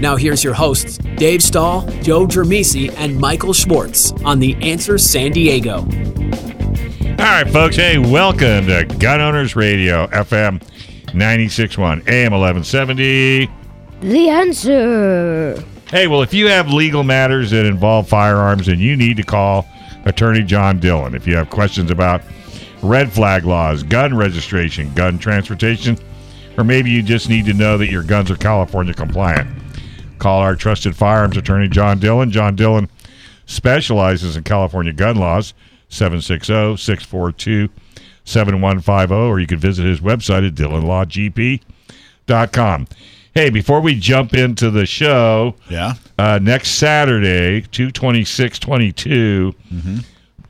Now, here's your hosts, Dave Stahl, Joe Germisi, and Michael Schwartz on The Answer San Diego. All right, folks. Hey, welcome to Gun Owners Radio, FM 96.1, AM 1170. The answer. Hey, well, if you have legal matters that involve firearms, then you need to call Attorney John Dillon. If you have questions about red flag laws, gun registration, gun transportation, or maybe you just need to know that your guns are California compliant, call our trusted firearms attorney, John Dillon. John Dillon specializes in California gun laws, 760 642 7150, or you can visit his website at dillonlawgp.com. Hey, before we jump into the show, Yeah. uh, next Saturday, 22622,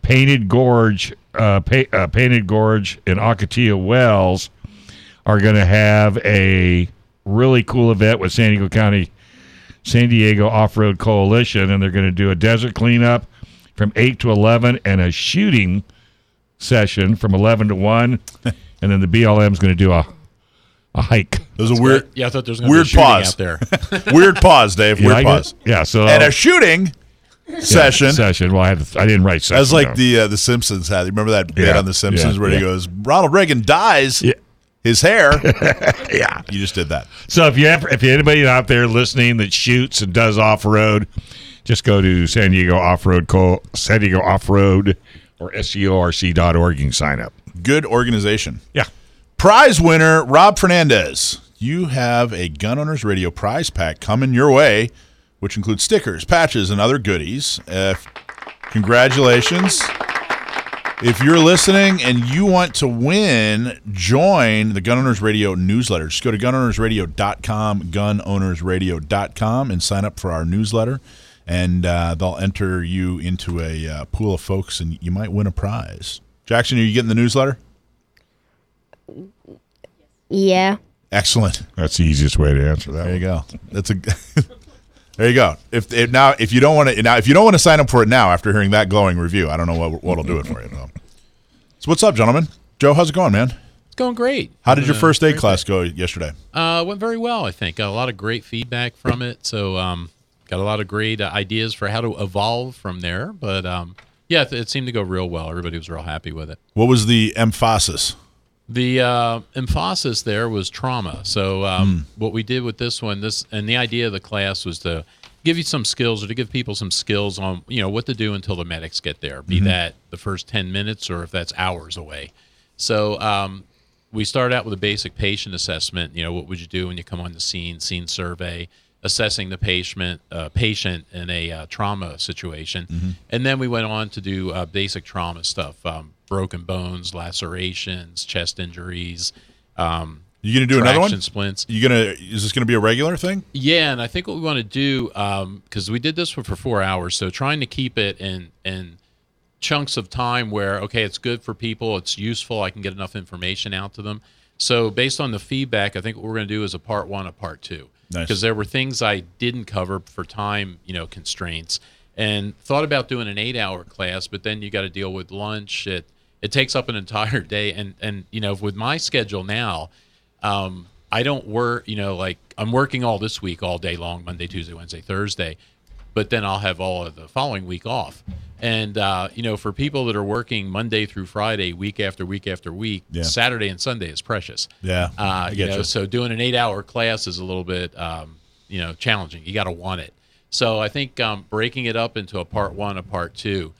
Painted Gorge, uh, pa- uh, Painted Gorge and Akatia Wells are going to have a really cool event with San Diego County, San Diego Off Road Coalition, and they're going to do a desert cleanup from 8 to 11 and a shooting session from 11 to 1. and then the BLM is going to do a, a hike. There's a weird, Yeah, I thought there was weird be a pause. out there. weird pause, Dave. Weird like it? pause. Yeah, so And a shooting session. Session. Well, I, had to, I didn't write session. That's like down. the uh, the Simpsons had. You remember that bit Yeah, on the Simpsons yeah, where yeah. he goes, "Ronald Reagan dies. Yeah. His hair." yeah. you just did that. So if you have, if you anybody out there listening that shoots and does off road, just go to San Diego Off Road Co. San Diego Off Road or SCORC.org. You can sign up. Good organization. Yeah. Prize winner Rob Fernandez. You have a Gun Owners Radio prize pack coming your way, which includes stickers, patches, and other goodies. Uh, congratulations. If you're listening and you want to win, join the Gun Owners Radio newsletter. Just go to gunownersradio.com, gunownersradio.com, and sign up for our newsletter. And uh, they'll enter you into a uh, pool of folks, and you might win a prize. Jackson, are you getting the newsletter? Yeah. Excellent. That's the easiest way to answer that. There you go. That's a. there you go. If, if now if you don't want to now if you don't want to sign up for it now after hearing that glowing review, I don't know what what'll do it for you. So, so what's up, gentlemen? Joe, how's it going, man? It's going great. How did your Uh, first aid class go yesterday? Uh, went very well, I think. Got a lot of great feedback from it. So, um, got a lot of great uh, ideas for how to evolve from there. But um, yeah, it, it seemed to go real well. Everybody was real happy with it. What was the emphasis? The uh, emphasis there was trauma. So um, what we did with this one, this and the idea of the class was to give you some skills or to give people some skills on you know what to do until the medics get there. Be that the first ten minutes or if that's hours away. So um, we start out with a basic patient assessment. You know, what would you do when you come on the scene? Scene survey, assessing the patient uh, patient in a uh, trauma situation, and then we went on to do uh, basic trauma stuff: um, broken bones, lacerations, chest injuries. Um, You gonna do another one? Splints. You gonna is this gonna be a regular thing? Yeah, and I think what we want to do, because we did this one for four hours, so trying to keep it in in chunks of time where okay, it's good for people, it's useful, I can get enough information out to them. So based on the feedback, I think what we're going to do is a part one, a part two, Nice. because there were things I didn't cover for time, you know, constraints, and thought about doing an eight-hour class, but then you got to deal with lunch. It it takes up an entire day, and and you know, with my schedule now, um, I don't work, you know, like I'm working all this week all day long, Monday, Tuesday, Wednesday, Thursday, but then I'll have all of the following week off. And, uh, you know, for people that are working Monday through Friday, week after week after week, Yeah. Saturday and Sunday is precious. Yeah, Uh, you know, you. so doing an eight hour class is a little bit, um, you know, challenging. You got to want it. So I think um, breaking it up into a part one, a part two,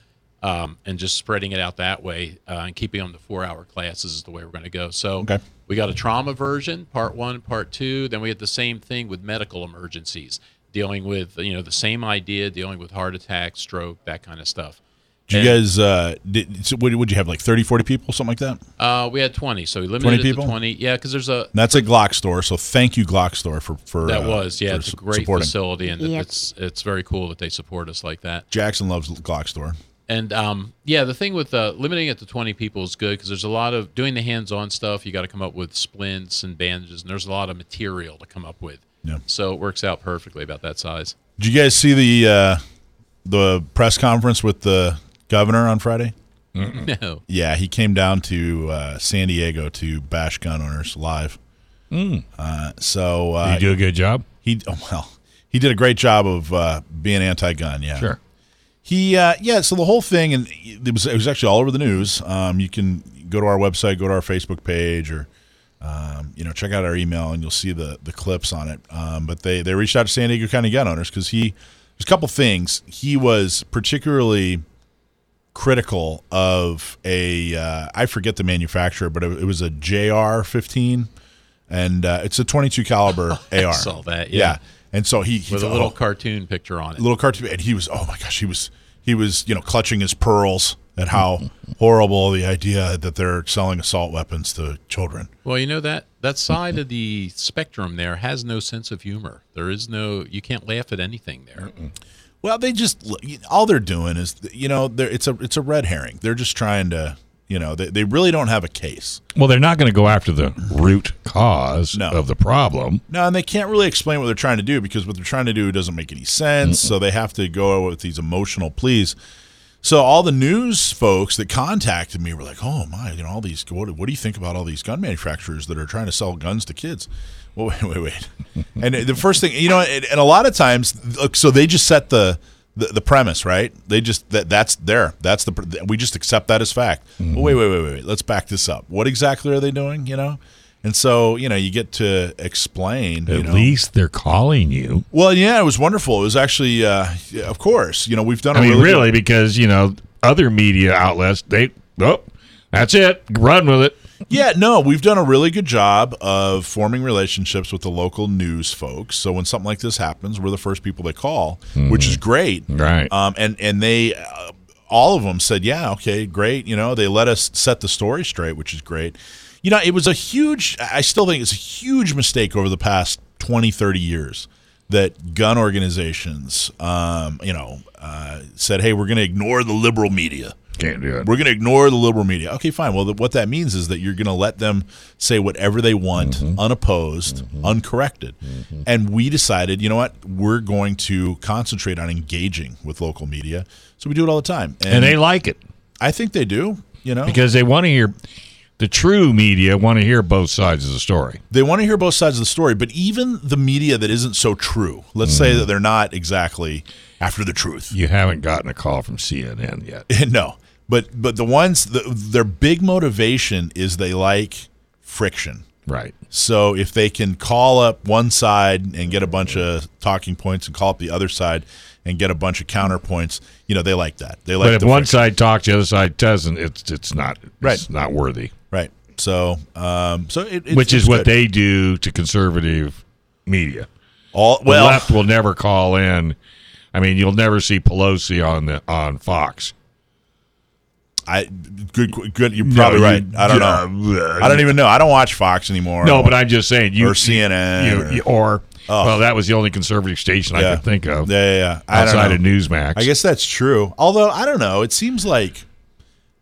um, and just spreading it out that way uh, and keeping them to four hour classes is the way we're going to go. So Okay. we got a trauma version, part one, part two. Then we get the same thing with medical emergencies, dealing with you know the same idea, dealing with heart attack, stroke, that kind of stuff. Did you guys, uh, did, so what would you have, like 30, 40 people, something like that? Uh, we had 20, so we 20 limited it people? to 20. Yeah, because there's a And that's a Glock store, so thank you, Glock store, for, for that uh, was yeah, for it's a great supporting. facility, and Yep. it's it's very cool that they support us like that. Jackson loves Glock store. And um, yeah, the thing with uh, limiting it to 20 people is good because there's a lot of doing the hands-on stuff. You got to come up with splints and bandages, and there's a lot of material to come up with. Yeah. So it works out perfectly about that size. Did you guys see the uh, the press conference with the governor on Friday? No. Yeah, he came down to uh, San Diego to bash gun owners live. Uh, so uh, you do a good job. he oh, well, he did a great job of uh, being anti-gun. Yeah, Sure. He uh, yeah. So the whole thing, and it was it was actually all over the news. Um, you can go to our website, go to our Facebook page, or um, you know check out our email, and you'll see the the clips on it. Um, but they they reached out to San Diego County gun owners because he there's a couple things he was particularly critical of a uh, I forget the manufacturer, but it, it was a JR 15, and uh, it's a 22 caliber AR. saw that, yeah. And so he, he With a little oh, cartoon picture on it. little cartoon, and he was, oh my gosh, he was, he was, you know, clutching his pearls at how horrible the idea that they're selling assault weapons to children. Well, you know that that side of the spectrum there has no sense of humor. There is no you can't laugh at anything there. Well, they just all they're doing is, you know, they're, it's a it's a red herring. They're just trying to, you know, they, they really don't have a case. Well, they're not going to go after the root cause No. of the problem. No, and they can't really explain what they're trying to do because what they're trying to do doesn't make any sense. So they have to go with these emotional pleas. So all the news folks that contacted me were like, "Oh my, you know, all these. What, what do you think about all these gun manufacturers that are trying to sell guns to kids?" Well, wait, wait, wait. and the first thing, you know, and, and a lot of times, look, so they just set the. The, the premise, right? They just that that's there. That's the we just accept that as fact. Well, wait, wait, wait, wait, wait. Let's back this up. What exactly are they doing? You know, and so you know you get to explain. you At know, least they're calling you. well, yeah, it was wonderful. It was actually, uh, yeah, of course, you know, we've done. I a mean, really, really, because you know other media outlets they oh that's it, run with it. Yeah, no, we've done a really good job of forming relationships with the local news folks. So when something like this happens, we're the first people they call, which is great, Right. Um, and and they, uh, all of them said, yeah, okay, great. You know, they let us set the story straight, which is great. You know, it was a huge. I still think it's a huge mistake over the past 20, 30 years that gun organizations, um, you know, uh, said, hey, we're going to ignore the liberal media. Can't do it. We're going to ignore the liberal media. Okay, fine. Well, th- what that means is that you're going to let them say whatever they want, mm-hmm. unopposed, mm-hmm. uncorrected. Mm-hmm. And we decided, you know what? We're going to concentrate on engaging with local media. So we do it all the time. And, and they like it I think they do. You know, because they want to hear the true media want to hear both sides of the story. they want to hear both sides of the story. But even the media that isn't so true, let's say that they're not exactly after the truth. You haven't gotten a call from CNN yet. no, but but the ones the, their big motivation is they like friction. Right. So if they can call up one side and get a bunch of talking points and call up the other side and get a bunch of counterpoints, you know, they like that. They like But if the one friction. side talks, the other side doesn't. It's it's not it's Right. not worthy. right. So um so it, it's, Which is what good. they do to conservative media. all The well left will never call in. I mean, you'll never see Pelosi on the on Fox. I good good you're probably right. I don't know. I don't even know. I don't watch Fox anymore. No, but I'm just saying you or CNN you, or- you- or, well, that was the only conservative station I yeah. could think of Yeah, yeah, yeah. I don't outside of Newsmax. I guess that's true. Although I don't know, it seems like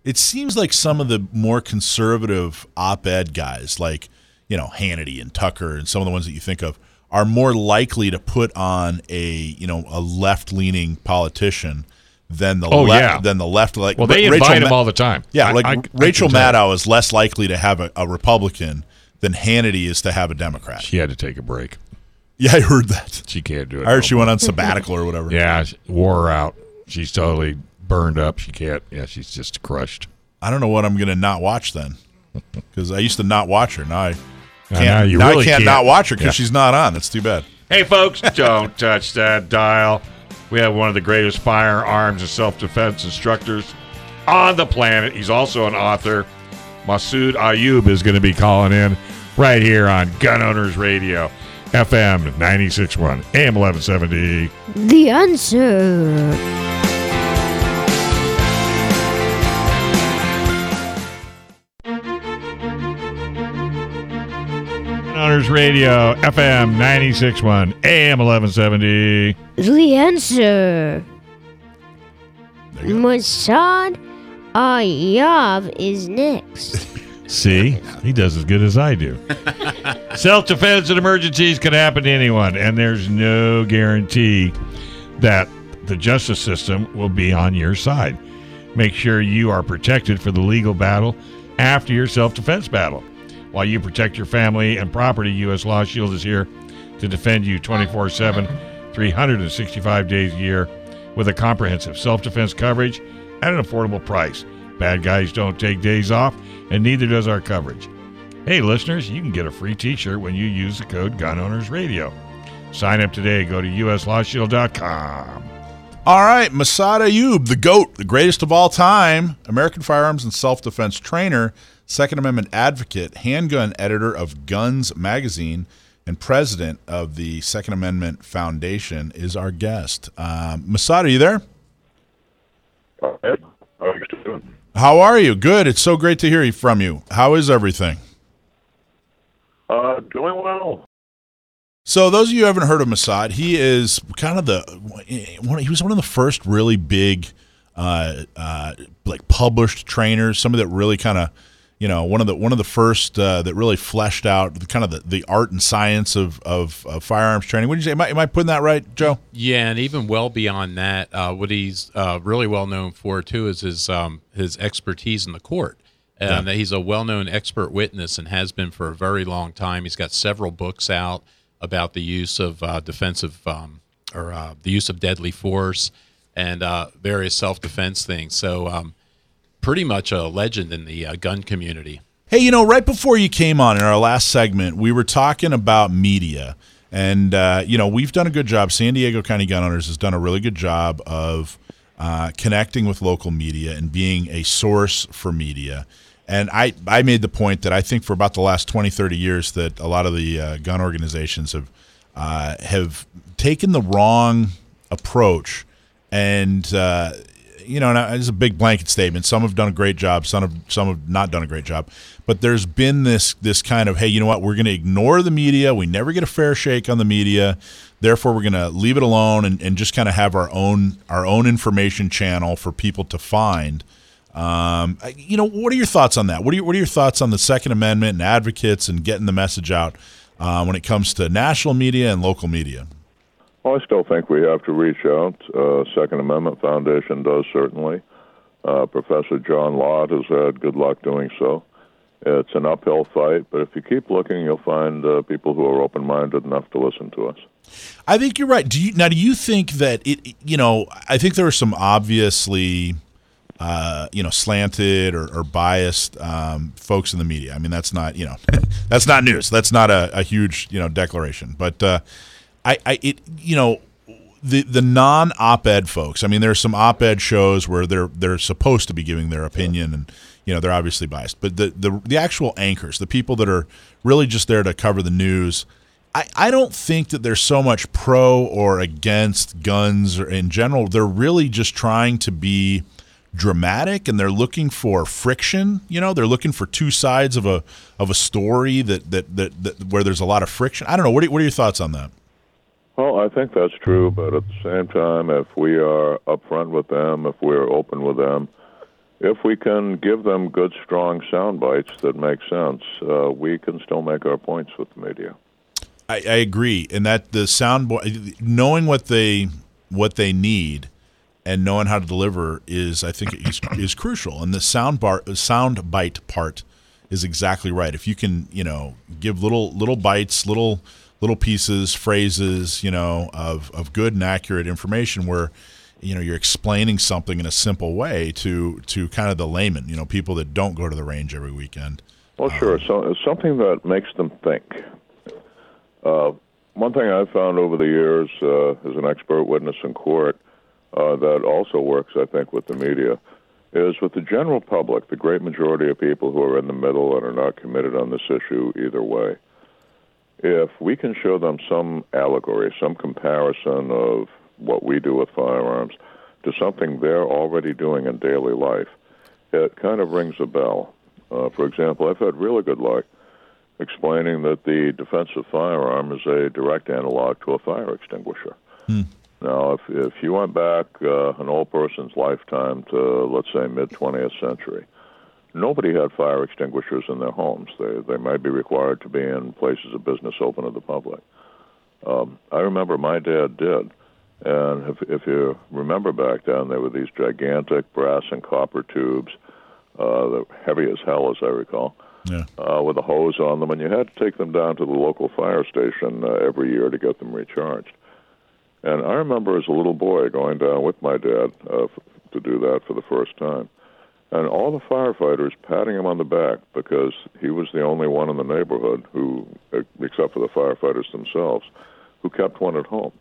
it seems like some of the more conservative op-ed guys, like you know Hannity and Tucker, and some of the ones that you think of, are more likely to put on a you know a left-leaning politician than the Oh, left yeah. than the left. Like well, they Rachel invite him all the time. Yeah, I- like I- I Rachel tell. Maddow is less likely to have a, a Republican than Hannity is to have a Democrat. She had to take a break. Yeah, I heard that. She can't do it. I heard no she more. went on sabbatical or whatever. Yeah, she wore her out. She's totally burned up. She can't. Yeah, she's just crushed. I don't know what I'm going to not watch then, because I used to not watch her. Now I can't. now you now really I can't, can't. not watch her because Yeah. she's not on. That's too bad. Hey, folks, don't touch that dial. We have one of the greatest firearms and self defense instructors on the planet. He's also an author. Massad Ayoob is going to be calling in right here on Gun Owners Radio, FM 961, AM 1170. The answer. Owners Radio, FM 961, AM 1170. The answer. Massad Ayoob is next. See, he does as good as I do. Self defense and emergencies can happen to anyone, and there's no guarantee that the justice system will be on your side. Make sure you are protected for the legal battle after your self defense battle. While you protect your family and property, U.S. Law Shield is here to defend you 24 7, 365 days a year with a comprehensive self defense coverage at an affordable price. Bad guys don't take days off, and neither does our coverage. Hey, listeners, you can get a free t shirt when you use the code Gun Owners Radio. Sign up today. Go to uslawshield.com. All right, Massad Ayoob, the GOAT, the greatest of all time, American firearms and self defense trainer, Second Amendment advocate, handgun editor of Guns Magazine, and president of the Second Amendment Foundation, is our guest. Um, Massad, are you there? Uh, Ed, how are you doing? How are you? Good. It's so great to hear from you. How is everything? Uh, doing well. So, those of you who haven't heard of Massad, he is kind of the one. He was one of the first really big, uh, uh, like published trainers. Somebody that really kind of, you know, one of the one of the first uh, that really fleshed out the, kind of the, the art and science of, of, of firearms training. What did you say? Am I, am I putting that right, Joe? Yeah, and even well beyond that, uh, what he's uh, really well known for too is his um, his expertise in the court. And Yeah. he's a well-known expert witness and has been for a very long time. He's got several books out about the use of uh, defensive um, or uh, the use of deadly force and uh, various self-defense things. So, um, pretty much a legend in the uh, gun community. Hey, you know, right before you came on in our last segment, we were talking about media. And, uh, you know, we've done a good job. San Diego County Gun Owners has done a really good job of uh, connecting with local media and being a source for media. And I, I made the point that I think for about the last 20, 30 years that a lot of the uh, gun organizations have, uh, have taken the wrong approach and uh, you know, and it's a big blanket statement. Some have done a great job. Some have some have not done a great job. But there's been this this kind of hey, you know what? We're going to ignore the media. We never get a fair shake on the media. Therefore, we're going to leave it alone and, and just kind of have our own our own information channel for people to find. Um, you know, what are your thoughts on that? What are your, what are your thoughts on the Second Amendment and advocates and getting the message out uh, when it comes to national media and local media? Well, I still think we have to reach out. Uh, Second Amendment Foundation does certainly. Uh, Professor John Lott has had good luck doing so. It's an uphill fight, but if you keep looking, you'll find uh, people who are open-minded enough to listen to us. I think you're right. Do you now? Do you think that it? You know, I think there are some obviously, uh, you know, slanted or, or biased um, folks in the media. I mean, that's not you know, that's not news. That's not a, a huge you know declaration. But uh, I, I, it, you know, the the non op-ed folks. I mean, there are some op-ed shows where they're they're supposed to be giving their opinion, and you know they're obviously biased. But the the the actual anchors, the people that are really just there to cover the news. I, I don't think that there's so much pro or against guns or in general. They're really just trying to be dramatic and they're looking for friction. You know, they're looking for two sides of a of a story that that, that, that where there's a lot of friction. I don't know. What are, what are your thoughts on that? Well, I think that's true, but at the same time, if we are upfront with them, if we're open with them, if we can give them good, strong sound bites that make sense, uh, we can still make our points with the media. I, I agree, and that the sound knowing what they what they need and knowing how to deliver is, I think, is, is crucial. And the sound bar, sound bite part is exactly right. If you can, you know, give little little bites, little little pieces, phrases, you know, of of good and accurate information where you know you're explaining something in a simple way to to kind of the layman, you know, people that don't go to the range every weekend. Well, sure. So something that makes them think. Uh, one thing I've found over the years uh, as an expert witness in court uh, that also works, I think, with the media is with the general public, the great majority of people who are in the middle and are not committed on this issue either way. If we can show them some allegory, some comparison of what we do with firearms to something they're already doing in daily life, it kind of rings a bell. Uh, for example, I've had really good luck explaining that the defensive firearm is a direct analog to a fire extinguisher. Now, if if you went back uh, an old person's lifetime to let's say mid 20th century, nobody had fire extinguishers in their homes. They they might be required to be in places of business open to the public. Um, I remember my dad did, and if if you remember back then, there were these gigantic brass and copper tubes, uh, that heavy as hell, as I recall Yeah. uh, with a hose on them, and you had to take them down to the local fire station uh, every year to get them recharged. And I remember as a little boy going down with my dad uh, f- to do that for the first time, and all the firefighters patting him on the back because he was the only one in the neighborhood who, except for the firefighters themselves, who kept one at home.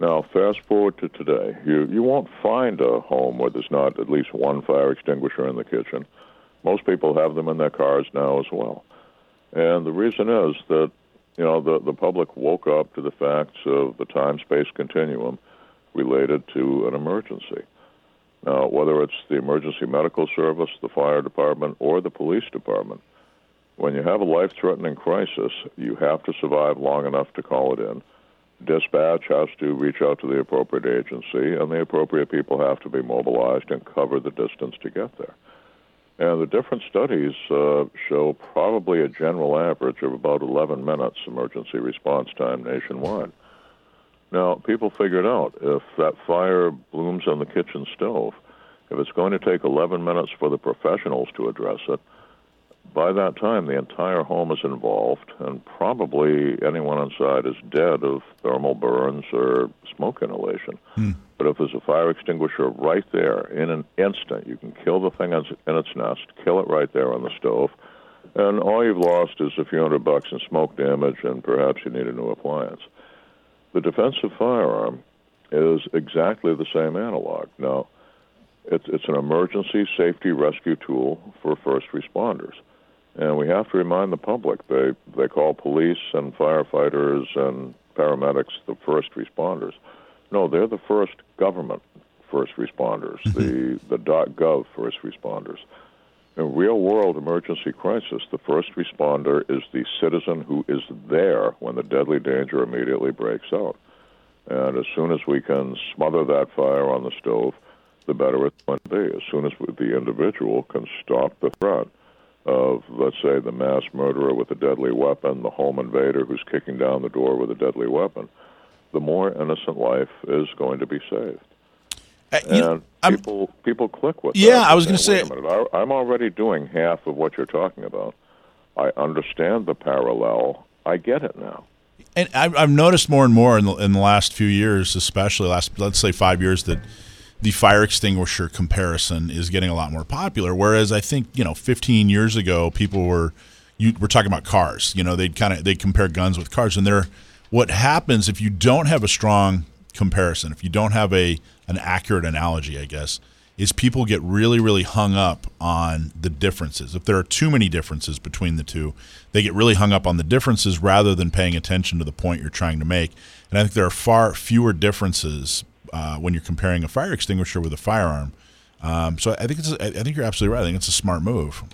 Now, fast forward to today, you you won't find a home where there's not at least one fire extinguisher in the kitchen. Most people have them in their cars now as well. And the reason is that, you know, the, the public woke up to the facts of the time space continuum related to an emergency. Now, whether it's the emergency medical service, the fire department, or the police department, when you have a life threatening crisis, you have to survive long enough to call it in. Dispatch has to reach out to the appropriate agency, and the appropriate people have to be mobilized and cover the distance to get there. And the different studies uh, show probably a general average of about 11 minutes emergency response time nationwide. Now, people figured out if that fire blooms on the kitchen stove, if it's going to take 11 minutes for the professionals to address it, by that time the entire home is involved, and probably anyone inside is dead of thermal burns or smoke inhalation. Hmm. But if there's a fire extinguisher right there in an instant, you can kill the thing in its nest, kill it right there on the stove, and all you've lost is a few hundred bucks in smoke damage, and perhaps you need a new appliance. The defensive firearm is exactly the same analog. Now, it's, it's an emergency safety rescue tool for first responders. And we have to remind the public they, they call police and firefighters and paramedics the first responders. No, they're the first government first responders, mm-hmm. the, the .gov first responders. In real world emergency crisis, the first responder is the citizen who is there when the deadly danger immediately breaks out. And as soon as we can smother that fire on the stove, the better it's going to be. As soon as the individual can stop the threat of, let's say, the mass murderer with a deadly weapon, the home invader who's kicking down the door with a deadly weapon, the more innocent life is going to be saved. Uh, you know, And I'm- people people click with Yeah. I was gonna say- minute, I, I'm already doing half of what you're talking about. I understand the parallel. I get it now. and I've, I've noticed more and more in the, in the last few years, especially last let's say five years, that the fire extinguisher comparison is getting a lot more popular. Whereas I think you know, 15 years ago, people were you were talking about cars. You know, they'd kind of they compare guns with cars, and they're what happens if you don't have a strong comparison, if you don't have a an accurate analogy, I guess, is people get really, really hung up on the differences. If there are too many differences between the two, they get really hung up on the differences rather than paying attention to the point you're trying to make. And I think there are far fewer differences uh, when you're comparing a fire extinguisher with a firearm. Um, so I think it's I think you're absolutely right. I think it's a smart move.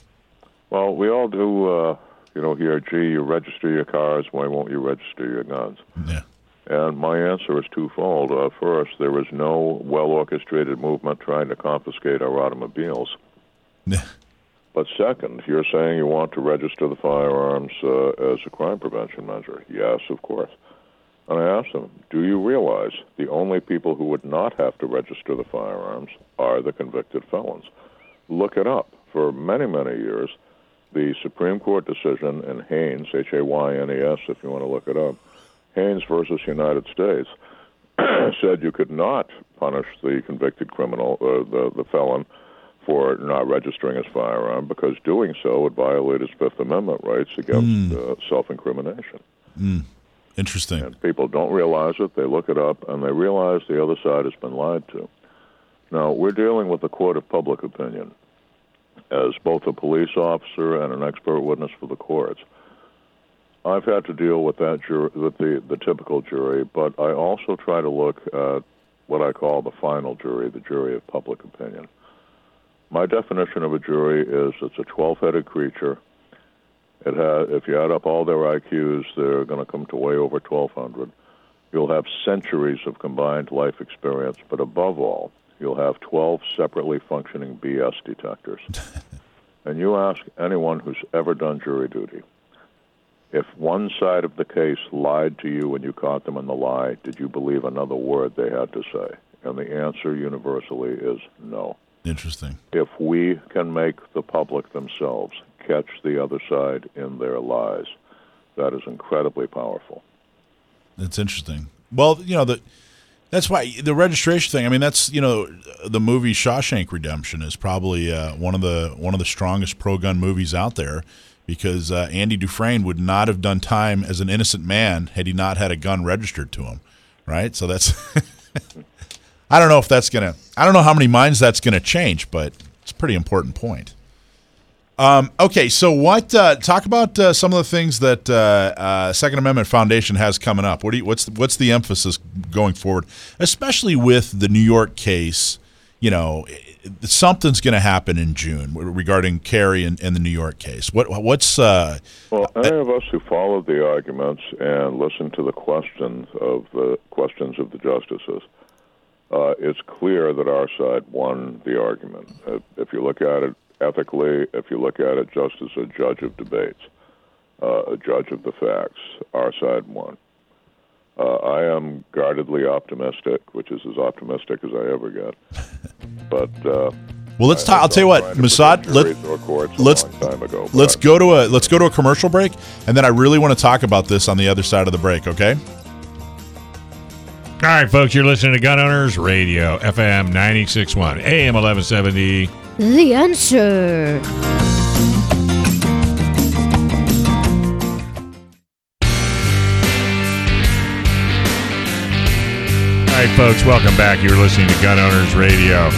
Well, we all do. Uh, you know, here, gee, you register your cars. Why won't you register your guns? Yeah. And my answer is twofold. Uh, first, there is no well orchestrated movement trying to confiscate our automobiles. But second, you're saying you want to register the firearms uh, as a crime prevention measure. Yes, of course. And I asked them, do you realize the only people who would not have to register the firearms are the convicted felons? Look it up. For many, many years, the Supreme Court decision in Haynes, H A Y N E S, if you want to look it up, Haynes versus United States, said you could not punish the convicted criminal, uh, the, the felon, for not registering his firearm because doing so would violate his Fifth Amendment rights against uh, self incrimination. Interesting. And people don't realize it. They look it up and they realize the other side has been lied to. Now, we're dealing with the court of public opinion as both a police officer and an expert witness for the courts. I've had to deal with that jury, with the, the typical jury, but I also try to look at what I call the final jury, the jury of public opinion. My definition of a jury is it's a 12 headed creature, It ha if you add up all their IQs, they're going to come to way over 1,200. You'll have centuries of combined life experience, but above all, you'll have 12 separately functioning BS detectors. and you ask anyone who's ever done jury duty, if one side of the case lied to you when you caught them in the lie, did you believe another word they had to say? And the answer universally is no. Interesting. If we can make the public themselves catch the other side in their lies, that is incredibly powerful. That's interesting. Well, you know the that's why the registration thing. I mean, that's you know the movie Shawshank Redemption is probably uh, one of the one of the strongest pro gun movies out there because uh, Andy Dufresne would not have done time as an innocent man had he not had a gun registered to him, right? So that's I don't know if that's gonna I don't know how many minds that's gonna change, but it's a pretty important point. Um, okay, so what? Uh, talk about uh, some of the things that uh, uh Second Amendment Foundation has coming up. What do you, what's what's the emphasis going forward, especially with the New York case? You know, something's going to happen in June regarding carry and, and, the New York case. What what's? Uh, well, any of us who followed the arguments and listened to the questions of the questions of the justices. Uh, it's clear that our side won the argument. If you look at it ethically, if you look at it just as a judge of debates, uh, a judge of the facts, our side won. Uh, I am guardedly optimistic, which is as optimistic as I ever get. But uh, well, let's talk. I'll tell you what, Massad. Let, let's ago, let's go to a let's go to a commercial break, and then I really want to talk about this on the other side of the break. Okay. All right, folks, you're listening to Gun Owners Radio, FM 96.1, AM 1170. The answer. Folks, welcome back. You're listening to Gun Owners Radio,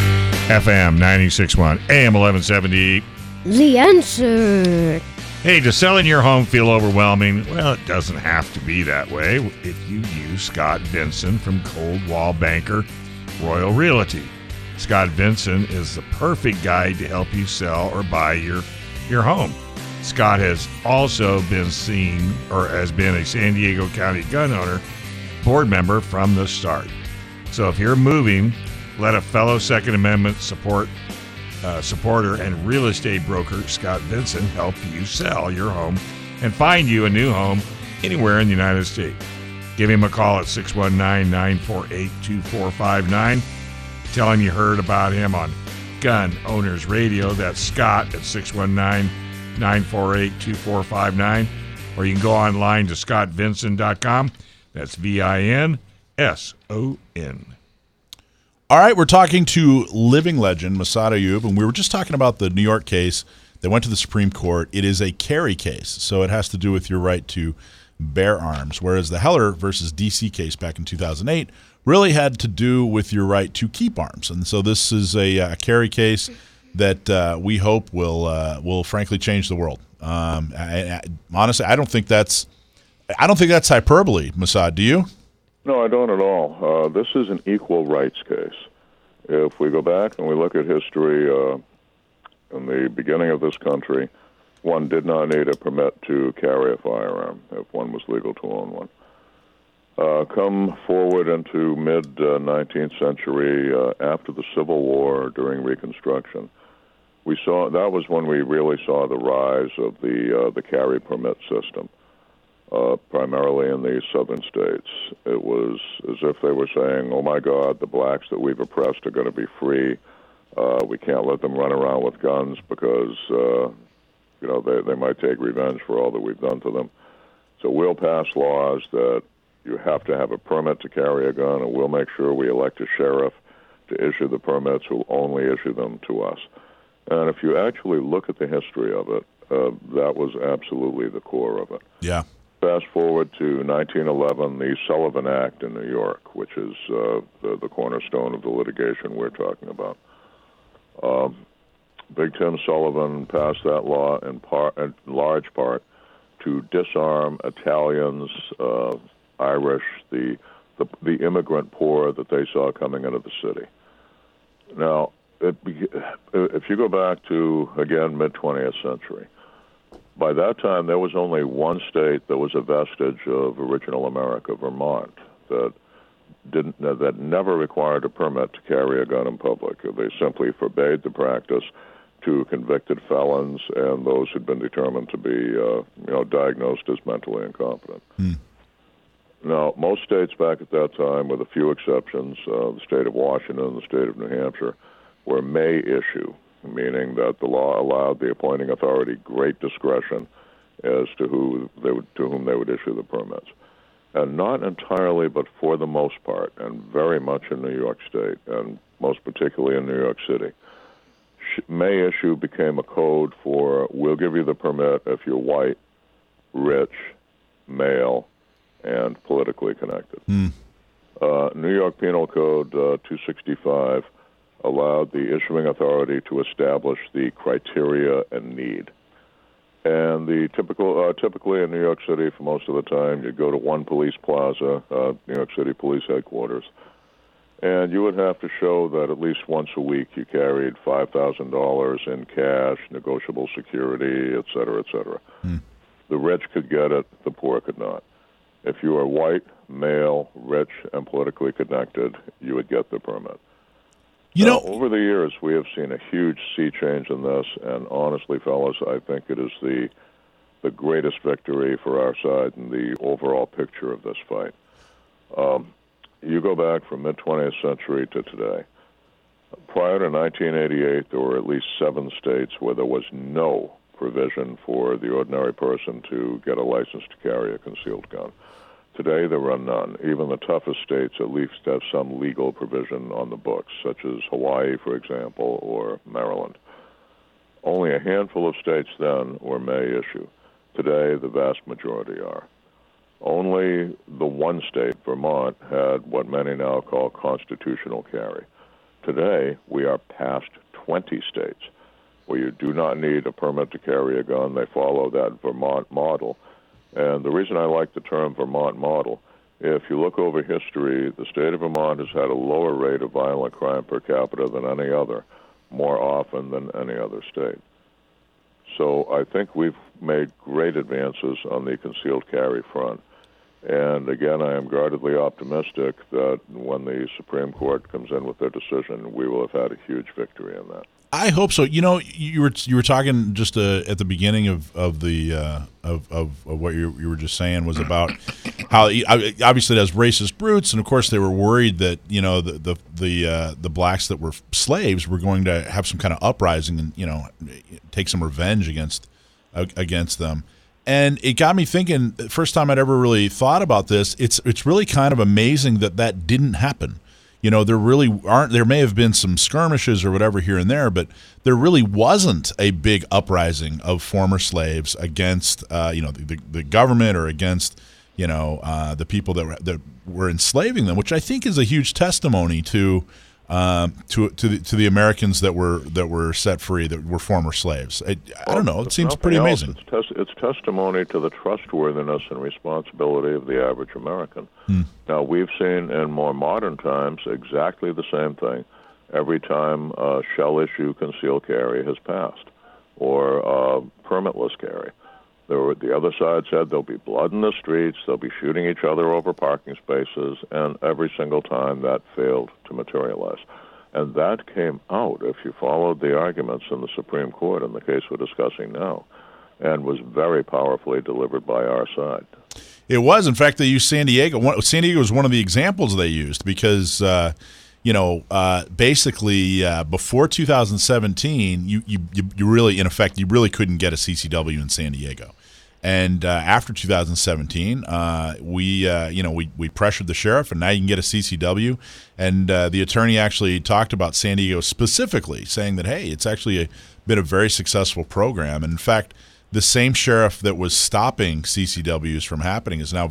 FM 96.1, AM 1170. The answer. Hey, does selling your home feel overwhelming? Well, it doesn't have to be that way if you use Scott Vinson from Coldwell Banker Royal Realty. Scott Vinson is the perfect guide to help you sell or buy your, your home. Scott has also been seen or has been a San Diego County gun owner board member from the start. So if you're moving, let a fellow Second Amendment support uh, supporter and real estate broker Scott Vinson help you sell your home and find you a new home anywhere in the United States. Give him a call at 619 948 2459 Tell him you heard about him on Gun Owners Radio. That's Scott at 619 948 2459. Or you can go online to scottvinson.com. That's V I N S O N. All right, we're talking to living legend Massad Ayoob, and we were just talking about the New York case that went to the Supreme Court. It is a carry case, so it has to do with your right to bear arms, whereas the Heller versus DC case back in 2008 really had to do with your right to keep arms. And so this is a, a carry case that uh, we hope will uh, will frankly change the world. Um, I, I, honestly, I don't think that's I don't think that's hyperbole, Massad. Do you? No, I don't at all. Uh, this is an equal rights case. If we go back and we look at history, uh, in the beginning of this country, one did not need a permit to carry a firearm if one was legal to own one. Uh, come forward into mid uh, 19th century uh, after the Civil War during Reconstruction, we saw that was when we really saw the rise of the uh, the carry permit system, uh, primarily in the southern states. It was as if they were saying, "Oh my God, the blacks that we've oppressed are going to be free. Uh, we can't let them run around with guns because uh, you know they they might take revenge for all that we've done to them." So we'll pass laws that you have to have a permit to carry a gun, and we'll make sure we elect a sheriff to issue the permits who only issue them to us. And if you actually look at the history of it, uh, that was absolutely the core of it. Yeah. Fast forward to 1911, the Sullivan Act in New York, which is uh, the, the cornerstone of the litigation we're talking about. Um, Big Tim Sullivan passed that law in, in large part to disarm Italians, uh, Irish, the, the the immigrant poor that they saw coming into the city. Now, it, if you go back to again mid 20th century, By that time, there was only one state that was a vestige of original America, Vermont, that didn't that never required a permit to carry a gun in public. They simply forbade the practice to convicted felons and those who'd been determined to be, uh, you know, diagnosed as mentally incompetent. Now, most states back at that time, with a few exceptions, uh, the state of Washington and the state of New Hampshire, were may issue, meaning that the law allowed the appointing authority great discretion as to who they would, to whom they would issue the permits. And not entirely, but for the most part, and very much in New York State, and most particularly in New York City, may issue became a code for we'll give you the permit if you're white, rich, male, and politically connected. Uh, New York Penal Code uh, 265 allowed the issuing authority to establish the criteria and need. And the typical, uh, typically in New York City, for most of the time, you go to one police plaza, uh, New York City Police Headquarters, and you would have to show that at least once a week you carried five thousand dollars in cash, negotiable security, et cetera, et cetera. The rich could get it, the poor could not. If you are white, male, rich, and politically connected, you would get the permit. You Now, know, over the years, we have seen a huge sea change in this, and honestly, fellas, I think it is the the greatest victory for our side in the overall picture of this fight. Um, you go back from mid 20th century to today. Prior to 1988, there were at least seven states where there was no provision for the ordinary person to get a license to carry a concealed gun. Today, there are none. Even the toughest states at least have some legal provision on the books, such as Hawaii, for example, or Maryland. Only a handful of states then were may issue. Today, the vast majority are. Only the one state, Vermont, had what many now call constitutional carry. Today, we are past 20 states where you do not need a permit to carry a gun. They follow that Vermont model. And the reason I like the term Vermont model, if you look over history, the state of Vermont has had a lower rate of violent crime per capita than any other, more often than any other state. So I think we've made great advances on the concealed carry front. And again, I am guardedly optimistic that when the Supreme Court comes in with their decision, we will have had a huge victory in that. I hope so. You know, you were you were talking just uh, at the beginning of of the uh, of, of of what you, you were just saying was about how obviously it has racist roots, and of course they were worried that you know the the the uh, the blacks that were slaves were going to have some kind of uprising and you know take some revenge against against them. And it got me thinking. First time I'd ever really thought about this, it's it's really kind of amazing that that didn't happen you know there really aren't there may have been some skirmishes or whatever here and there but there really wasn't a big uprising of former slaves against uh, you know the, the, government or against you know uh, the people that were, that were enslaving them which i think is a huge testimony to um, to to the, to the Americans that were that were set free that were former slaves. I, I don't know. It seems pretty else, amazing. It's, tes- it's, testimony to the trustworthiness and responsibility of the average American. Hmm. Now we've seen in more modern times exactly the same thing. Every time uh, shall issue concealed carry has passed, or uh, permitless carry. The other side said there'll be blood in the streets, they'll be shooting each other over parking spaces, and every single time that failed to materialize. And that came out, if you followed the arguments in the Supreme Court in the case we're discussing now, and was very powerfully delivered by our side. It was. In fact, they used San Diego. San Diego was one of the examples they used because. Uh, you know, uh, basically uh, before 2017, you, you you really, in effect, you really couldn't get a CCW in San Diego. And uh, after 2017, uh, we uh, you know we, we pressured the sheriff, and now you can get a CCW. And uh, the attorney actually talked about San Diego specifically, saying that hey, it's actually a, been a very successful program. And in fact, the same sheriff that was stopping CCWs from happening is now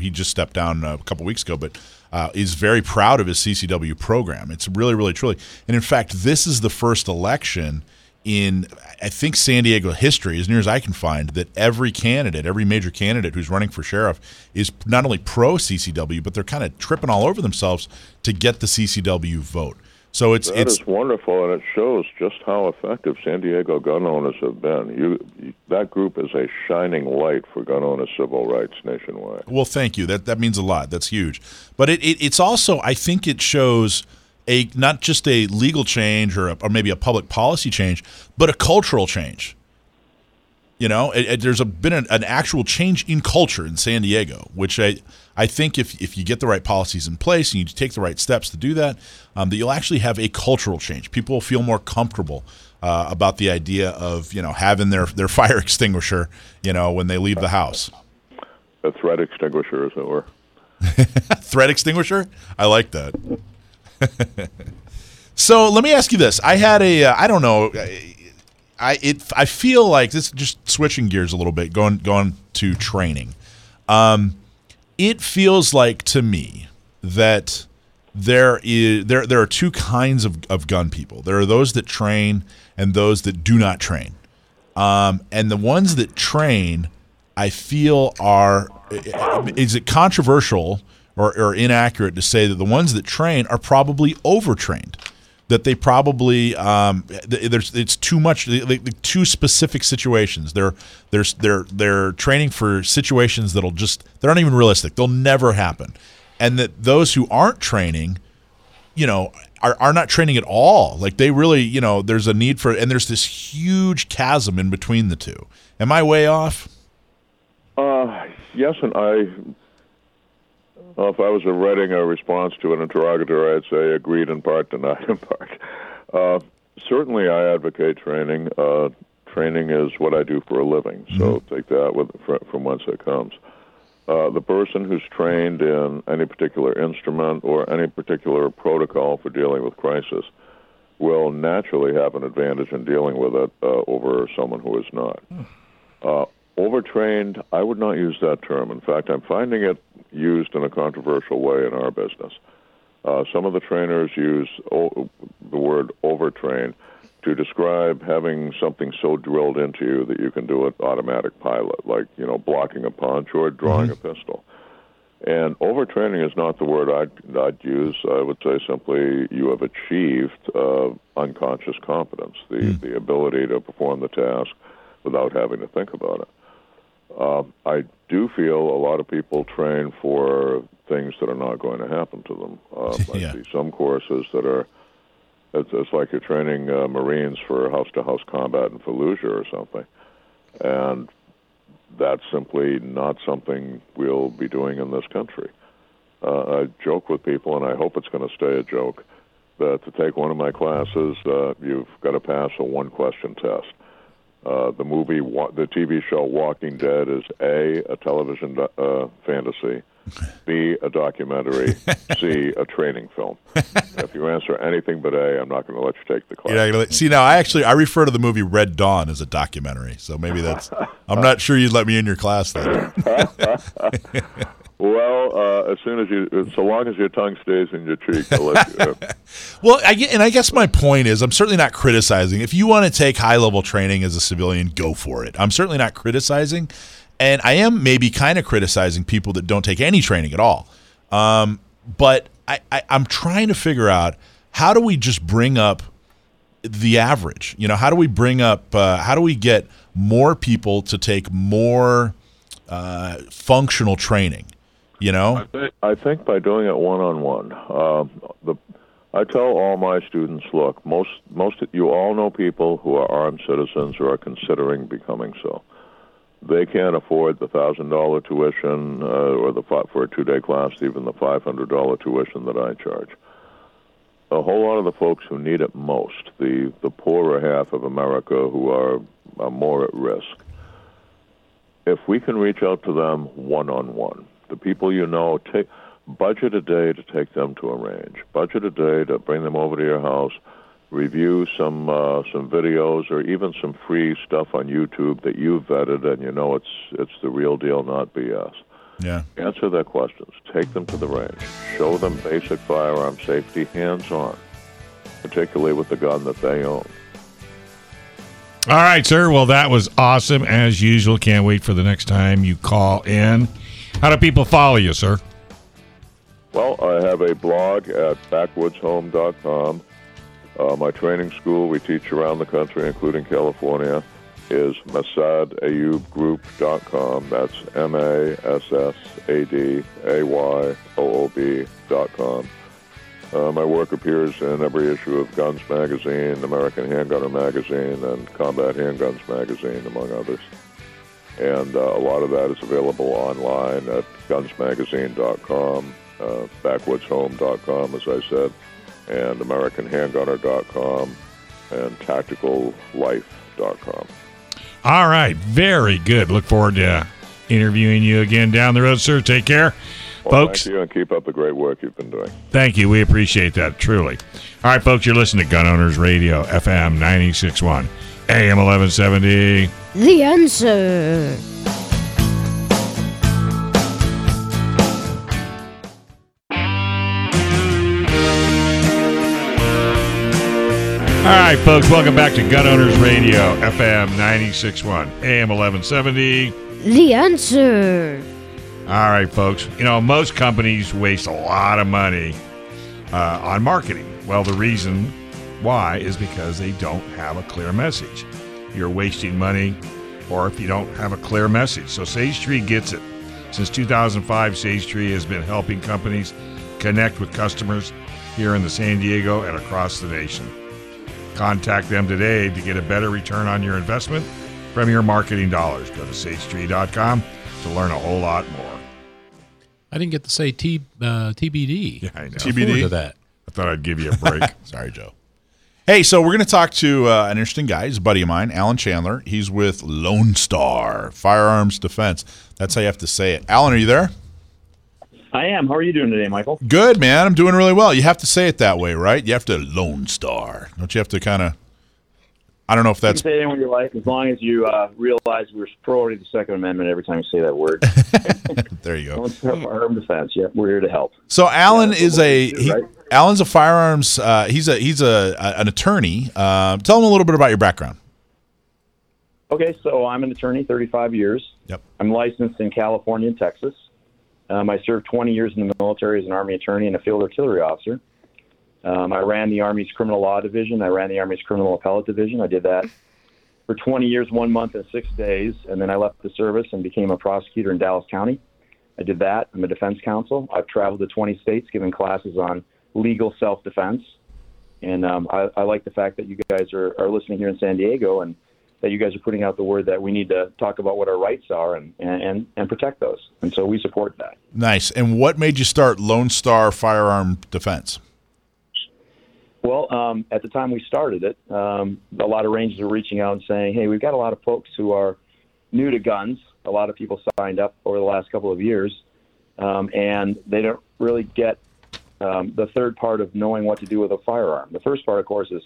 he just stepped down a couple weeks ago, but uh, is very proud of his CCW program. It's really, really, truly, and in fact, this is the first election in I think San Diego history, as near as I can find, that every candidate, every major candidate who's running for sheriff, is not only pro CCW, but they're kind of tripping all over themselves to get the CCW vote. So it's That it's is wonderful, and it shows just how effective San Diego gun owners have been. You, that group is a shining light for gun owner civil rights nationwide. Well, thank you. That that means a lot. That's huge. But it, it it's also I think it shows a not just a legal change or a, or maybe a public policy change, but a cultural change. You know, it, it- there's a, been an, an actual change in culture in San Diego, which I I think if if you get the right policies in place and you take the right steps to do that, um, that you'll actually have a cultural change. People will feel more comfortable. Uh, about the idea of you know having their, their fire extinguisher you know when they leave the house A threat extinguisher, as it were. threat extinguisher. I like that. so let me ask you this: I had a, uh, I don't know, I it, I feel like this. Just switching gears a little bit, going going to training. Um, it feels like to me that there is there there are two kinds of, of gun people. There are those that train and those that do not train. Um, and the ones that train, I feel are is it controversial or, or inaccurate to say that the ones that train are probably overtrained, that they probably um, there's it's too much like, too specific situations. They're they're they're they're training for situations that'll just they're not even realistic. They'll never happen, and that those who aren't training you know are, are not training at all like they really you know there's a need for and there's this huge chasm in between the two am i way off Uh, yes, and I. Well, if I was writing a response to an interrogator, I'd say agreed in part, denied in part. Uh, certainly, I advocate training. Uh, training is what I do for a living, so take that with, from whence it comes. Uh, the person who's trained in any particular instrument or any particular protocol for dealing with crisis will naturally have an advantage in dealing with it uh, over someone who is not. Uh, overtrained, I would not use that term. In fact, I'm finding it used in a controversial way in our business. Uh, some of the trainers use o- the word overtrain to describe having something so drilled into you that you can do it automatic pilot, like you know blocking a punch or drawing a pistol. And overtraining is not the word I'd, I'd use. I would say simply you have achieved uh, unconscious competence, the, the ability to perform the task without having to think about it. Uh, I do feel a lot of people train for things that are not going to happen to them. Uh, Yeah. I see some courses that are, it's, it's like you're training uh, Marines for house to house combat in Fallujah or something. And that's simply not something we'll be doing in this country. Uh, I joke with people, and I hope it's going to stay a joke, that to take one of my classes, uh, you've got to pass a one question test. Uh, the movie, the TV show Walking Dead is A, a television uh, fantasy, B, a documentary, C, a training film. if you answer anything but A, I'm not going to let you take the class. yeah see now i actually i refer to the movie red dawn as a documentary so maybe that's i'm not sure you'd let me in your class then Well, uh, as soon as you, so long as your tongue stays in your cheek, let. Uh, Well, I and I guess my point is, I'm certainly not criticizing. If you want to take high level training as a civilian, go for it. I'm certainly not criticizing, and I am maybe kind of criticizing people that don't take any training at all. Um, but I, I, I'm trying to figure out how do we just bring up the average? You know, how do we bring up? Uh, how do we get more people to take more uh, functional training? You know, I think by doing it one on one, I tell all my students, look, most most you all know people who are armed citizens or are considering becoming so. They can't afford the thousand dollar tuition uh, or the for a two day class, even the five hundred dollar tuition that I charge. A whole lot of the folks who need it most, the the poorer half of America who are, are more at risk, if we can reach out to them one on one, the people you know, take budget a day to take them to a range. Budget a day to bring them over to your house, review some uh, some videos or even some free stuff on YouTube that you've vetted and you know it's it's the real deal, not BS. yeah. Answer their questions. Take them to the range. Show them basic firearm safety hands on, particularly with the gun that they own. All right, sir. Well, that was awesome as usual. Can't wait for the next time you call in. How do people follow you, sir? Well, I have a blog at backwoodshome.com. Uh, my training school, we teach around the country, including California, is massadayoob.group.com. That's M A S S A D A Y O O B.com. Uh, my work appears in every issue of Guns Magazine, American Handgunner Magazine, and Combat Handguns Magazine, among others. And uh, a lot of that is available online at gunsmagazine.com, uh, backwoodshome.com, as I said, and AmericanHandgunner.com, and TacticalLife.com. All right, very good. Look forward to interviewing you again down the road, sir. Take care. Well, folks. Thank you, and keep up the great work you've been doing. Thank you. We appreciate that, truly. All right, folks, you're listening to Gun Owners Radio, FM 961, AM 1170. The answer. All right, folks, welcome back to Gun Owners Radio, FM 961, AM 1170. The answer. All right, folks. You know, most companies waste a lot of money uh, on marketing. Well, the reason why is because they don't have a clear message. You're wasting money, or if you don't have a clear message. So, Sage Tree gets it. Since 2005, Sage Tree has been helping companies connect with customers here in the San Diego and across the nation. Contact them today to get a better return on your investment from your marketing dollars. Go to sagetree.com to learn a whole lot more. I didn't get to say T, uh, TBD. Yeah, I know. TBD? to that. I thought I'd give you a break. Sorry, Joe. Hey, so we're going to talk to uh, an interesting guy. He's a buddy of mine, Alan Chandler. He's with Lone Star Firearms Defense. That's how you have to say it. Alan, are you there? I am. How are you doing today, Michael? Good, man. I'm doing really well. You have to say it that way, right? You have to Lone Star. Don't you have to kind of. I don't know if You that's. can say it anywhere you like, as long as you uh, realize we're priority the Second Amendment every time you say that word. There you go. Don't start firearm defense. Yep, we're here to help. So Alan Yeah, is a he, right? Alan's a firearms. Uh, he's a he's a, a an attorney. Uh, tell him a little bit about your background. Okay, so I'm an attorney, 35 years. Yep. I'm licensed in California and Texas. Um, I served 20 years in the military as an Army attorney and a field artillery officer. Um, I ran the Army's criminal law division. I ran the Army's criminal appellate division. I did that for 20 years, one month, and six days. And then I left the service and became a prosecutor in Dallas County. I did that. I'm a defense counsel. I've traveled to 20 states giving classes on legal self defense. And um, I, I like the fact that you guys are, are listening here in San Diego and that you guys are putting out the word that we need to talk about what our rights are and, and, and protect those. And so we support that. Nice. And what made you start Lone Star Firearm Defense? Well, um, at the time we started it, um, a lot of ranges were reaching out and saying, hey, we've got a lot of folks who are new to guns. A lot of people signed up over the last couple of years, um, and they don't really get um, the third part of knowing what to do with a firearm. The first part, of course, is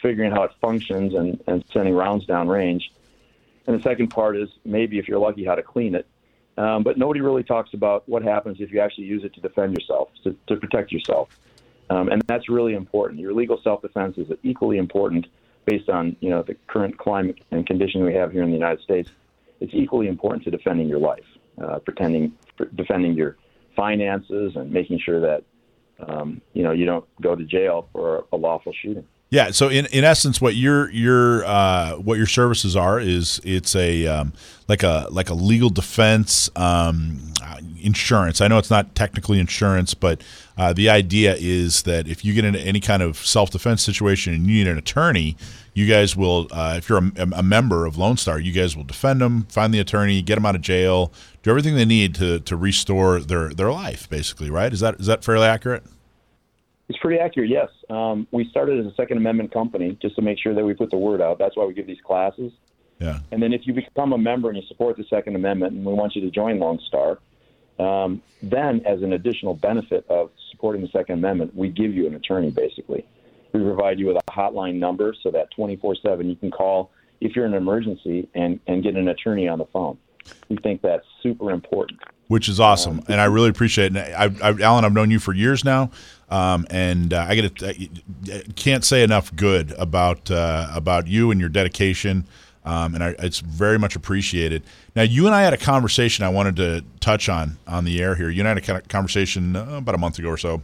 figuring how it functions and, and sending rounds down range. And the second part is maybe, if you're lucky, how to clean it. Um, but nobody really talks about what happens if you actually use it to defend yourself, to, to protect yourself. Um, and that's really important. Your legal self-defense is equally important based on you know the current climate and condition we have here in the United States. It's equally important to defending your life, uh, pretending, defending your finances, and making sure that um, you know you don't go to jail for a lawful shooting. Yeah. So in, in essence, what your your uh, what your services are is it's a um, like a like a legal defense um, uh, insurance. I know it's not technically insurance, but uh, the idea is that if you get into any kind of self defense situation and you need an attorney, you guys will. Uh, if you're a, a member of Lone Star, you guys will defend them, find the attorney, get them out of jail, do everything they need to to restore their their life. Basically, right? Is that is that fairly accurate? It's pretty accurate, yes. Um, we started as a Second Amendment company just to make sure that we put the word out. That's why we give these classes. Yeah. And then if you become a member and you support the Second Amendment, and we want you to join Lone Star, um, then as an additional benefit of supporting the Second Amendment, we give you an attorney basically. We provide you with a hotline number so that 24 7 you can call if you're in an emergency and, and get an attorney on the phone. We think that's super important. which is awesome, and I really appreciate it. I, I, Alan, I've known you for years now, um, and uh, I get I can't say enough good about uh, about you and your dedication, um, and I, it's very much appreciated. Now, you and I had a conversation I wanted to touch on on the air here. You and I had a conversation uh, about a month ago or so,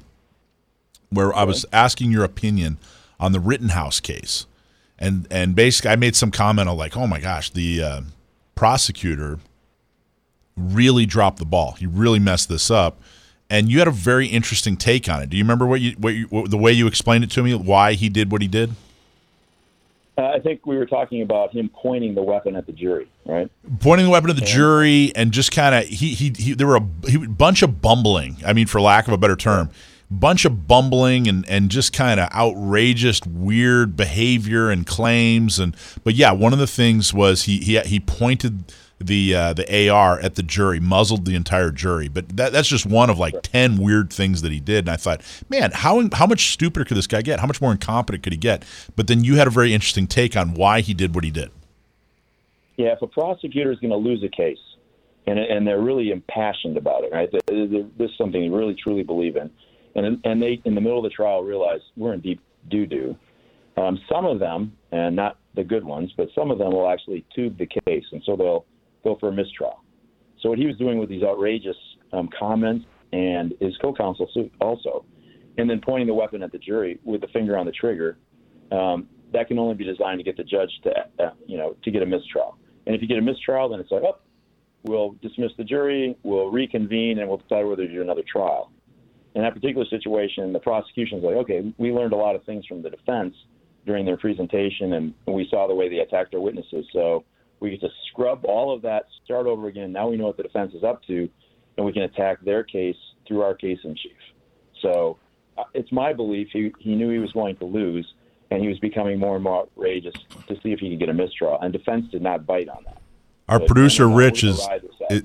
where I was asking your opinion on the Rittenhouse case, and and basically I made some comment on like, oh my gosh, the uh, prosecutor really dropped the ball. He really messed this up. And you had a very interesting take on it. Do you remember what you, what, you, what the way you explained it to me? Why he did what he did? Uh, I think we were talking about him pointing the weapon at the jury, right? Pointing the weapon at the jury and just kind of he, he he there were a he, bunch of bumbling. I mean, for lack of a better term, bunch of bumbling and and just kind of outrageous, weird behavior and claims. And but yeah, one of the things was he he he pointed the uh, the AR at the jury, muzzled the entire jury. But that, that's just one of like ten weird things that he did. And I thought, man, how how much stupider could this guy get? How much more incompetent could he get? But then you had a very interesting take on why he did what he did. Yeah, if a prosecutor is going to lose a case, and and they're really impassioned about it, right? This is something they really truly believe in, and and they in the middle of the trial realize we're in deep doo doo. Um, some of them, and not the good ones, but some of them will actually tube the case, and so they'll go for a mistrial. So what he was doing with these outrageous um, comments and his co-counsel also, and then pointing the weapon at the jury with the finger on the trigger, um, that can only be designed to get the judge to, uh, you know, to get a mistrial. And if you get a mistrial, then it's like, oh, we'll dismiss the jury, we'll reconvene, and we'll decide whether to do another trial. In that particular situation, the prosecution's like, okay, we learned a lot of things from the defense during their presentation, and we saw the way they attacked our witnesses. So we get to scrub all of that, start over again. Now we know what the defense is up to, and we can attack their case through our case in chief. So uh, it's my belief he, he knew he was going to lose, and he was becoming more and more outrageous to see if he could get a mistrial. And defense did not bite on that. Our so producer Rich is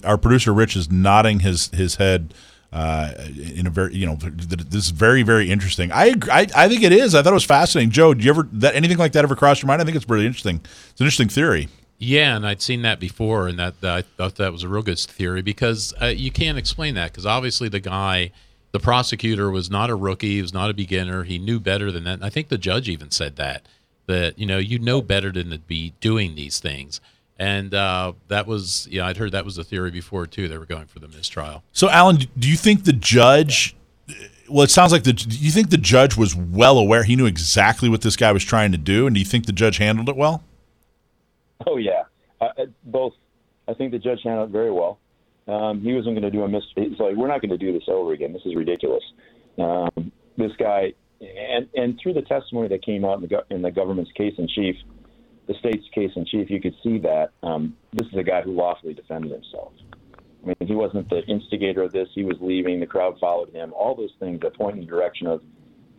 our producer Rich is nodding his his head. Uh, in a very, you know, this is very, very interesting. I, I, I think it is. I thought it was fascinating. Joe, do you ever that anything like that ever cross your mind? I think it's really interesting. It's an interesting theory. Yeah, and I'd seen that before, and that, that I thought that was a real good theory because uh, you can't explain that because obviously the guy, the prosecutor, was not a rookie, he was not a beginner, he knew better than that. And I think the judge even said that that you know you know better than to be doing these things. And uh, that was, yeah, I'd heard that was the theory before too. They were going for the mistrial. So, Alan, do you think the judge? Well, it sounds like the. Do you think the judge was well aware? He knew exactly what this guy was trying to do, and do you think the judge handled it well? Oh yeah, uh, uh, both. I think the judge handled it very well. Um, he wasn't going to do a mis. He's like, we're not going to do this over again. This is ridiculous. Um, this guy, and and through the testimony that came out in the in the government's case in chief, the state's case in chief, you could see that um, this is a guy who lawfully defended himself. I mean, he wasn't the instigator of this. He was leaving. The crowd followed him. All those things that point in the direction of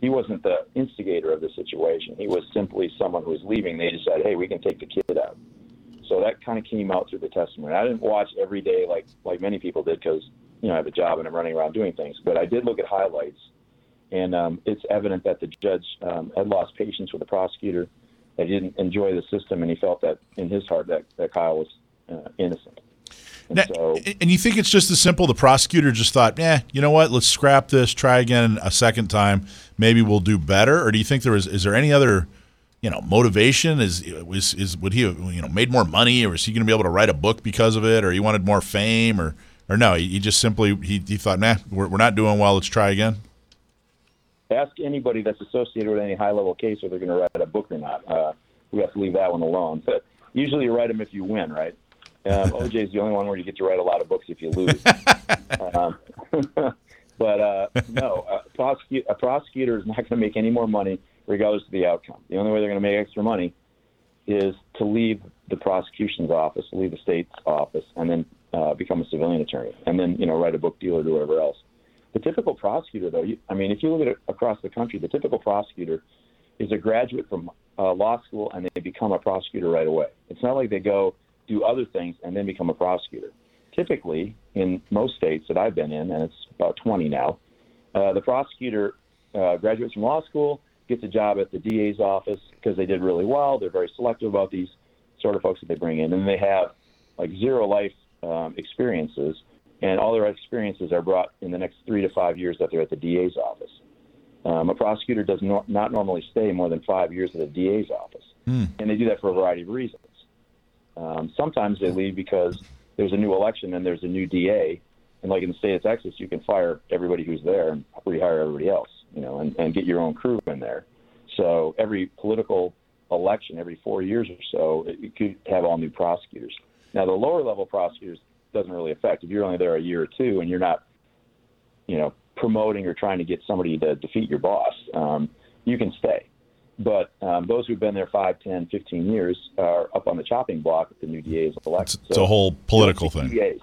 he wasn't the instigator of the situation. He was simply someone who was leaving. They decided, hey, we can take the kid out. So that kind of came out through the testimony. I didn't watch every day like like many people did because you know I have a job and I'm running around doing things. But I did look at highlights, and um, it's evident that the judge um, had lost patience with the prosecutor. That he didn't enjoy the system, and he felt that in his heart that, that Kyle was uh, innocent. And, now, so, and you think it's just as simple? The prosecutor just thought, "Yeah, you know what? Let's scrap this. Try again a second time. Maybe we'll do better." Or do you think there is? Is there any other? you know motivation is is is would he have, you know made more money or is he going to be able to write a book because of it or he wanted more fame or or no he, just simply he, he thought nah we're, we're not doing well let's try again ask anybody that's associated with any high level case whether they're going to write a book or not uh, we have to leave that one alone but usually you write them if you win right um, OJ is the only one where you get to write a lot of books if you lose um, but uh, no a, prosecu- a prosecutor is not going to make any more money regardless of the outcome. The only way they're going to make extra money is to leave the prosecution's office, leave the state's office, and then uh, become a civilian attorney, and then you know write a book deal or do whatever else. The typical prosecutor, though, you, I mean, if you look at it across the country, the typical prosecutor is a graduate from uh, law school and they become a prosecutor right away. It's not like they go do other things and then become a prosecutor. Typically, in most states that I've been in, and it's about 20 now, uh, the prosecutor uh, graduates from law school, gets a job at the DA's office because they did really well. They're very selective about these sort of folks that they bring in, and they have like zero life um, experiences, and all their experiences are brought in the next three to five years that they're at the DA's office. Um, a prosecutor does not, not normally stay more than five years at a DA's office, mm. and they do that for a variety of reasons. Um, sometimes they leave because there's a new election and there's a new DA, and like in the state of Texas, you can fire everybody who's there and rehire everybody else you know, and, and get your own crew in there. So every political election, every four years or so, it, you could have all new prosecutors. Now, the lower level prosecutors doesn't really affect. If you're only there a year or two and you're not, you know, promoting or trying to get somebody to defeat your boss, um, you can stay. But um, those who've been there 5, 10, 15 years are up on the chopping block if the new DA is elected. It's, it's a whole political thing. DAs.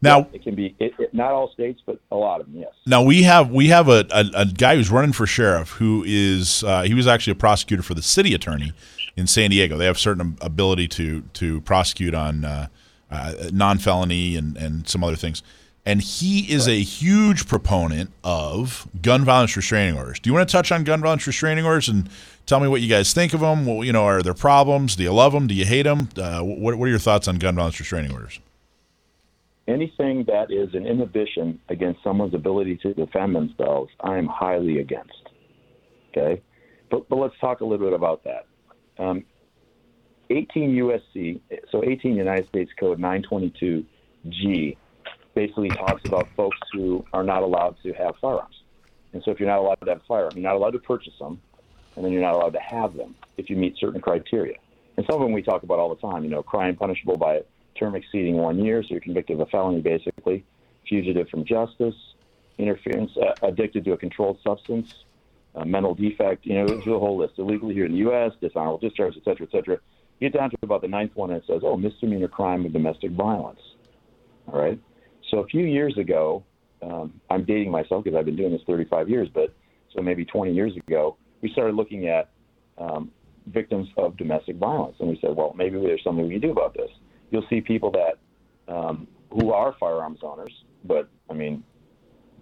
Now, It can be it, it, not all states, but a lot of them. Yes. Now we have we have a, a, a guy who's running for sheriff who is uh, he was actually a prosecutor for the city attorney in San Diego. They have certain ability to to prosecute on uh, uh, non felony and and some other things. And he is a huge proponent of gun violence restraining orders. Do you want to touch on gun violence restraining orders and tell me what you guys think of them? Well, you know, are there problems? Do you love them? Do you hate them? Uh, what, what are your thoughts on gun violence restraining orders? anything that is an inhibition against someone's ability to defend themselves, I am highly against. Okay, but but let's talk a little bit about that. Um, 18 USC, so 18 United States Code 922G, basically talks about folks who are not allowed to have firearms. And so, if you're not allowed to have a firearm, you're not allowed to purchase them, and then you're not allowed to have them if you meet certain criteria. And some of them we talk about all the time. You know, crime punishable by a term exceeding one year, so you're convicted of a felony, basically. Fugitive from justice, interference, uh, addicted to a controlled substance, mental defect. You know, there's a whole list. Illegally here in the U.S., dishonorable discharge, et cetera, et cetera. Get down to about the ninth one, and it says, "Oh, misdemeanor crime of domestic violence." All right. So a few years ago, um, I'm dating myself because I've been doing this 35 years, but so maybe 20 years ago, we started looking at um, victims of domestic violence, and we said, well, maybe there's something we can do about this. You'll see people that um, who are firearms owners, but I mean,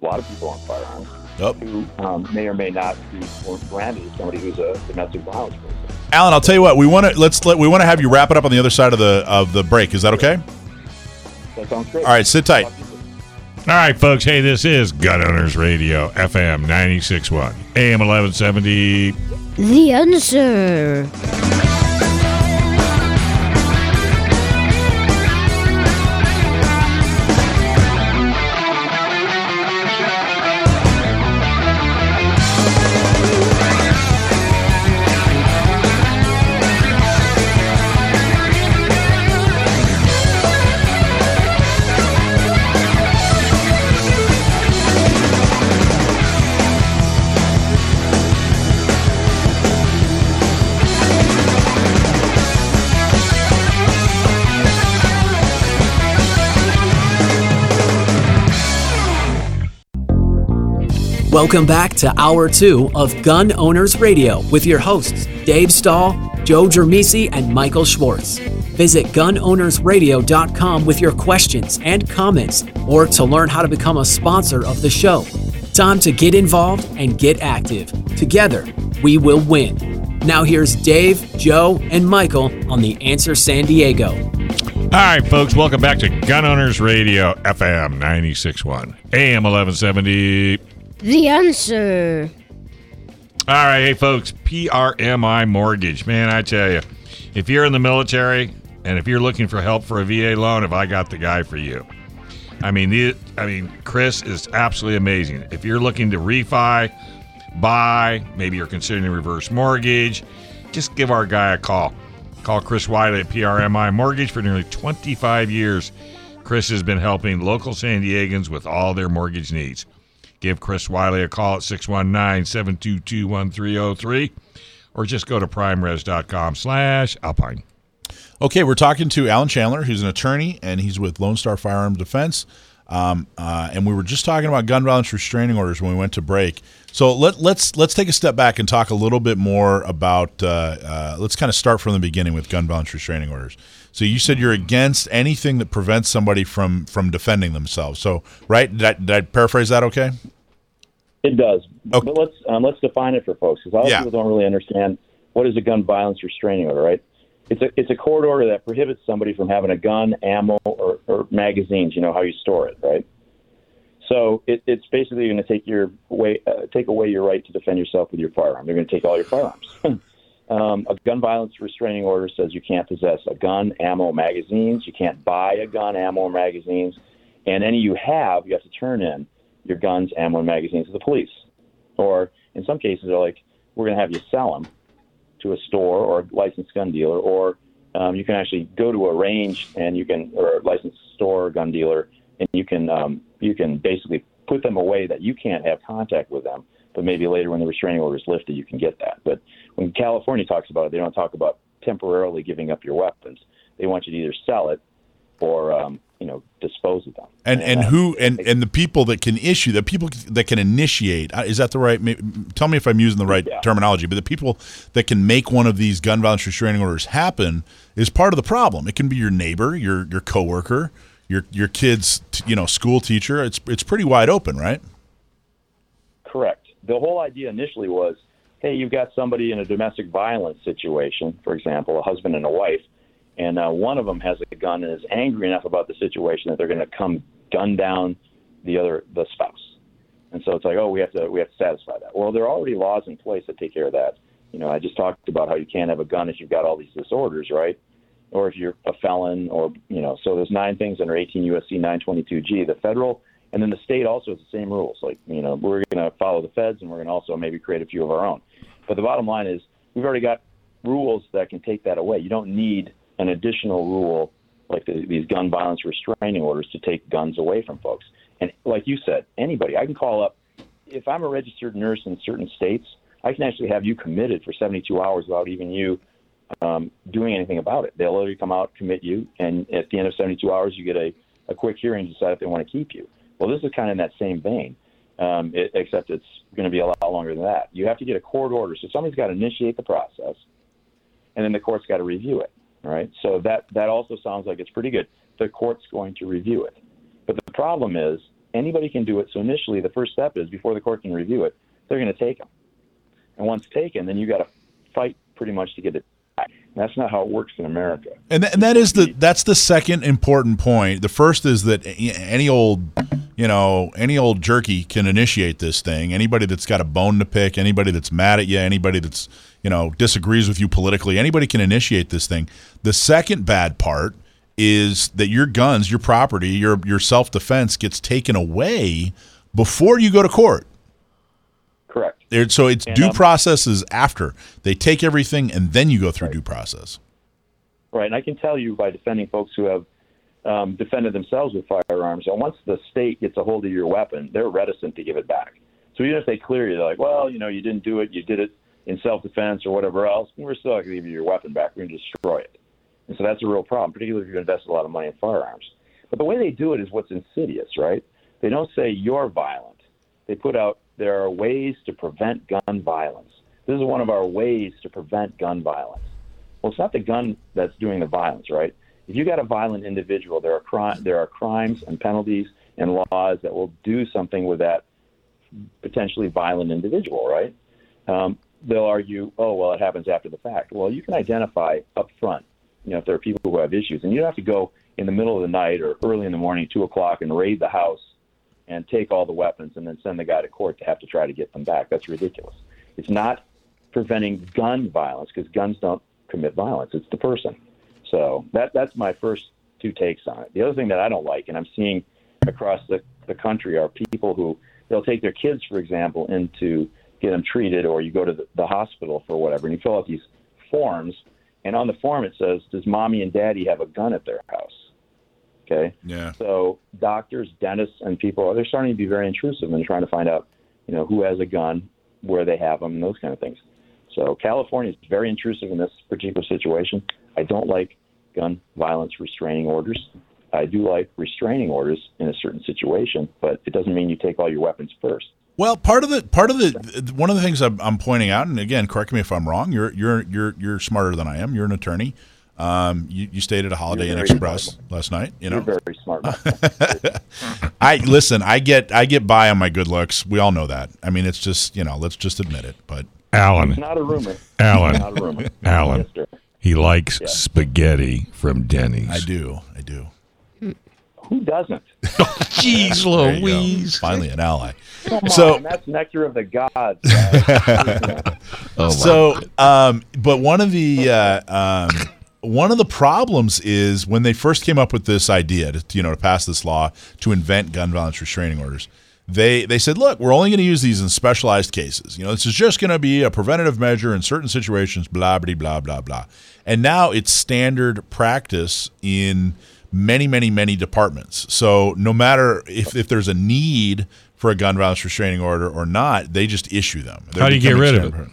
a lot of people on firearms Yep. who um, may or may not be branded as somebody who's a domestic violence person. Alan, I'll tell you what. We want to let's let we want to have you wrap it up on the other side of the of the break. Is that okay? That sounds great. All right, sit tight. All right, folks. Hey, this is Gun Owners Radio, FM 96.1, AM 1170. The answer. Welcome back to Hour 2 of Gun Owners Radio with your hosts, Dave Stahl, Joe Germisi, and Michael Schwartz. Visit gunownersradio.com with your questions and comments or to learn how to become a sponsor of the show. Time to get involved and get active. Together, we will win. Now, here's Dave, Joe, and Michael on The Answer San Diego. All right, folks. Welcome back to Gun Owners Radio, FM 96.1, AM 1170. The answer. All right, hey folks, PRMI Mortgage. Man, I tell you, if you're in the military and if you're looking for help for a VA loan, if I got the guy for you. I mean, the, I mean, Chris is absolutely amazing. If you're looking to refi, buy, maybe you're considering a reverse mortgage, just give our guy a call. Call Chris Wiley at PRMI Mortgage for nearly 25 years. Chris has been helping local San Diegans with all their mortgage needs. Give Chris Wiley a call at 619 722 1303 or just go to primeres.com slash alpine. Okay, we're talking to Alan Chandler, who's an attorney, and he's with Lone Star Firearm Defense. Um, uh, and we were just talking about gun violence restraining orders when we went to break. So let, let's let's take a step back and talk a little bit more about. Uh, uh, let's kind of start from the beginning with gun violence restraining orders. So you said you're against anything that prevents somebody from from defending themselves. So right, did I, did I paraphrase that? Okay. It does. Okay. But let's um, let's define it for folks because a lot of Yeah. people don't really understand what is a gun violence restraining order, right? It's a it's a court order that prohibits somebody from having a gun, ammo, or, or magazines. You know how you store it, right? So it, it's basically going to take your way uh, take away your right to defend yourself with your firearm. They're going to take all your firearms. um, a gun violence restraining order says you can't possess a gun, ammo, magazines. You can't buy a gun, ammo, or magazines, and any you have, you have to turn in your guns, ammo, and magazines to the police. Or in some cases, they're like, we're going to have you sell them to a store or a licensed gun dealer, or um, you can actually go to a range and you can, or a licensed store or gun dealer, and you can um, you can basically put them away that you can't have contact with them. But maybe later when the restraining order is lifted, you can get that. But when California talks about it, they don't talk about temporarily giving up your weapons. They want you to either sell it or um, you know dispose of them. And and uh, who and and the people that can issue the people that can initiate uh, is that the right? Tell me if I'm using the right Yeah. terminology. But the people that can make one of these gun violence restraining orders happen is part of the problem. It can be your neighbor, your your coworker, your your kid's you know school teacher. It's it's pretty wide open, right? Correct. The whole idea initially was, hey, you've got somebody in a domestic violence situation, for example, a husband and a wife, and uh, one of them has a gun and is angry enough about the situation that they're going to come gun down the other the spouse. And so it's like, oh, we have to we have to satisfy that. Well, there are already laws in place that take care of that. You know, I just talked about how you can't have a gun if you've got all these disorders, right? Or if you're a felon, or you know, so there's nine things under 18 USC 922G. The federal and then the state also has the same rules. Like, you know, we're going to follow the feds, and we're going to also maybe create a few of our own. But the bottom line is, we've already got rules that can take that away. You don't need an additional rule like the, these gun violence restraining orders to take guns away from folks. And like you said, anybody, I can call up. If I'm a registered nurse in certain states, I can actually have you committed for 72 hours without even you um, doing anything about it. They'll literally come out, commit you, and at the end of 72 hours, you get a, a quick hearing to decide if they want to keep you. Well, this is kind of in that same vein, um, it, except it's going to be a lot longer than that. You have to get a court order, so somebody's got to initiate the process, and then the court's got to review it. Right, so that that also sounds like it's pretty good. The court's going to review it, but the problem is anybody can do it. So initially, the first step is before the court can review it, they're going to take them, and once taken, then you got to fight pretty much to get it back. That's not how it works in America. And, th- and that is the that's the second important point. The first is that any old, you know, any old jerky can initiate this thing. Anybody that's got a bone to pick, anybody that's mad at you, anybody that's you know disagrees with you politically, anybody can initiate this thing. The second bad part is that your guns, your property, your your self defense gets taken away before you go to court. Correct. So it's And, due um, process is after they take everything and then you go through due process. Right, and I can tell you by defending folks who have um, defended themselves with firearms, and once the state gets a hold of your weapon, they're reticent to give it back. So even if they clear you, they're like, well, you know, you didn't do it, you did it in self-defense or whatever else, we're still not going to give you your weapon back. We're going to destroy it. And so that's a real problem, particularly if to invest a lot of money in firearms. But the way they do it is what's insidious, right? They don't say you're violent. They put out there are ways to prevent gun violence. This is one of our ways to prevent gun violence. Well, it's not the gun that's doing the violence, right? If you got a violent individual, there are cri- there are crimes and penalties and laws that will do something with that potentially violent individual, right? Um, they'll argue, oh, well, it happens after the fact. Well, you can identify up front, you know, if there are people who have issues, and you don't have to go in the middle of the night or early in the morning, two o'clock, and raid the house and take all the weapons and then send the guy to court to have to try to get them back. That's ridiculous. It's not preventing gun violence because guns don't commit violence. It's the person. So that that's my first two takes on it. The other thing that I don't like, and I'm seeing across the, the country, are people who they'll take their kids, for example, in to get them treated, or you go to the, the hospital for whatever, and you fill out these forms, and on the form it says, "Does mommy and daddy have a gun at their house?" Okay. Yeah. So doctors, dentists, and people they're starting to be very intrusive and trying to find out, you know, who has a gun, where they have them, and those kind of things. So California is very intrusive in this particular situation. I don't like gun violence restraining orders. I do like restraining orders in a certain situation, but it doesn't mean you take all your weapons first. Well, part of the part of the one of the things I'm, I'm pointing out, and again, correct me if I'm wrong. You're you're you're you're smarter than I am. You're an attorney. Um, you, you stayed at a Holiday Inn Express smart. last night. You You're know, very smart. I listen. I get I get by on my good looks. We all know that. I mean, it's just you know, let's just admit it. But Alan, It's not a rumor. Alan, Not a rumor. Alan. Yes, he likes spaghetti from Denny's. I do, I do. Who doesn't? Jeez There you go. Louise. Finally, an ally. Come So- on, that's nectar of the gods. Oh, my. So, um, but one of the uh, um, one of the problems is when they first came up with this idea to you know to pass this law to invent gun violence restraining orders. they they said, look, we're only going to use these in specialized cases. You know, this is just going to be a preventative measure in certain situations. Blah blah blah blah blah. And now it's standard practice in many many many departments. So no matter if if there's a need for a gun violence restraining order or not, they just issue them. They're How do you get rid of it?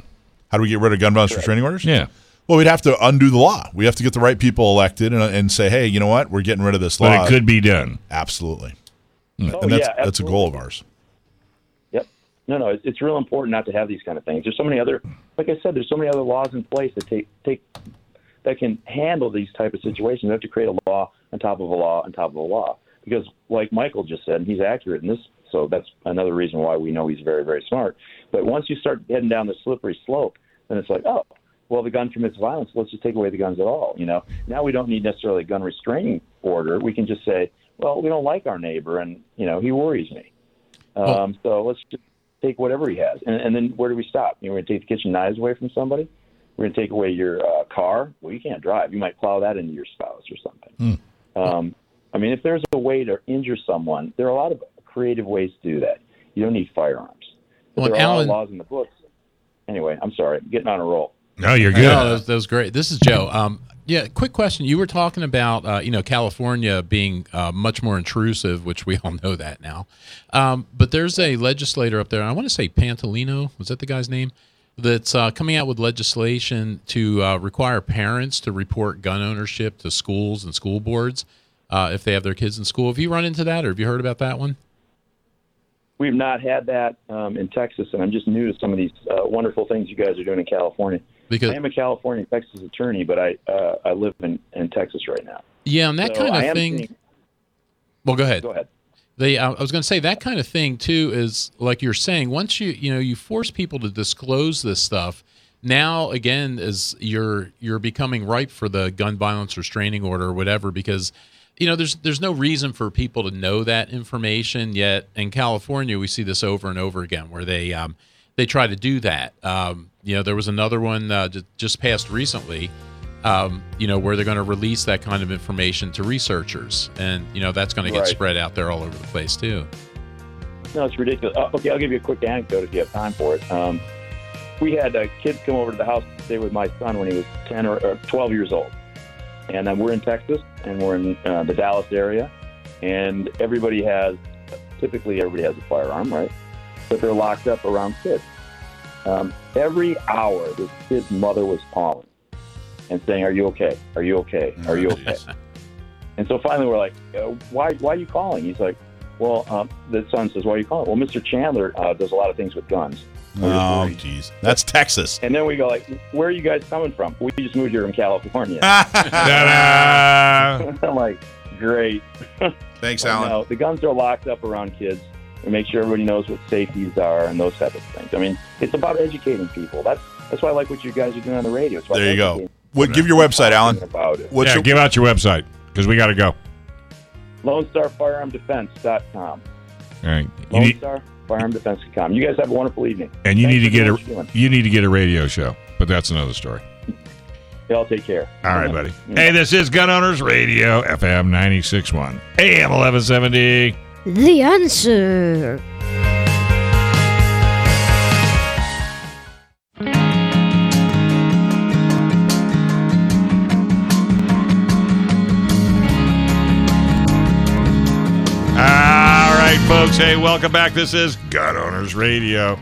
How do we get rid of gun violence restraining orders? Yeah. Well, we'd have to undo the law. We have to get the right people elected and, and say, hey, you know what? We're getting rid of this law. But it could be done. Absolutely. Oh, and that's, oh, yeah, that's a goal of ours. Yep. No, no, it's, it's real important not to have these kind of things. There's so many other, like I said, there's so many other laws in place that take take that can handle these type of situations. You have to create a law on top of a law on top of a law because, like Michael just said, and he's accurate in this. So that's another reason why we know he's very, very smart. But once you start heading down the slippery slope, then it's like, oh, well, the gun commits violence. Let's just take away the guns at all. You know, now we don't need necessarily a gun restraining order. We can just say, well, we don't like our neighbor, and you know, he worries me. Um, so let's just take whatever he has, and, and then where do we stop? You know, we're going to take the kitchen knives away from somebody. We're going to take away your uh, car. Well, you can't drive. You might plow that into your spouse or something. Um, I mean, if there's a way to injure someone, there are a lot of creative ways to do that. You don't need firearms. But Well, there are a lot Alan- of laws in the books. Anyway, I'm sorry. I'm getting on a roll. No, you're good. No, that was, that was great. This is Joe. Um, yeah, quick question. You were talking about uh, you know California being uh, much more intrusive, which we all know that now. Um, but there's a legislator up there. I want to say Pantolino. Was that the guy's name? That's uh, coming out with legislation to uh, require parents to report gun ownership to schools and school boards uh, if they have their kids in school. Have you run into that, or have you heard about that one? We've not had that um, in Texas, and I'm just new to some of these uh, wonderful things you guys are doing in California. Because I am a California Texas attorney, but I uh, I live in, in Texas right now. yeah, and that So kind of thing. seeing- well, go ahead. go ahead. I was going to say that kind of thing too is like you're saying. Once you, you know, you force people to disclose this stuff. Now again, is you're you're becoming ripe for the gun violence restraining order or whatever because, you know, there's there's no reason for people to know that information yet. In California, we see this over and over again where they um, they try to do that. Um, you know, there was another one uh, ju- just passed recently um, you know, where they're going to release that kind of information to researchers, and you know that's going to get Right. spread out there all over the place too. No, it's ridiculous. Uh, okay, I'll give you a quick anecdote if you have time for it. Um, we had uh, kids come over to the house to stay with my son when he was 10 or, or 12 years old. And um, we're in Texas, and we're in uh, the Dallas area, and everybody has, typically everybody has a firearm, right? But they're locked up around kids. Um, every hour, this kid's mother was calling and saying, "Are you okay? Are you okay? Are you okay?" and so finally, we're like, uh, "Why? Why are you calling?" He's like, "Well, um, the son says, why are you calling?" Well, Mr. Chandler uh, does a lot of things with guns. We're Oh, jeez. That's Texas. And then we go like, "Where are you guys coming from?" We just moved here from California. I'm like, "Great." Thanks, Alan. No, the guns are locked up around kids. We make sure everybody knows what safeties are and those type of things. I mean, it's about educating people. That's that's why I like what you guys are doing on the radio. There you go. Educating What, give your website, Alan. About it. What's yeah, your, give out your website because we got to go. All Lone Star Firearm Defense.com. right, you Lone need, Star Firearm Defense.com. You guys have a wonderful evening. and you Thanks need to get a you're doing. you need to get a radio show, but that's another story. Y'all take care. All right, buddy. Mm. Hey, this is Gun Owners Radio, FM 96.1, AM 1170. The answer. Folks. Hey, welcome back. This is Gun Owners Radio,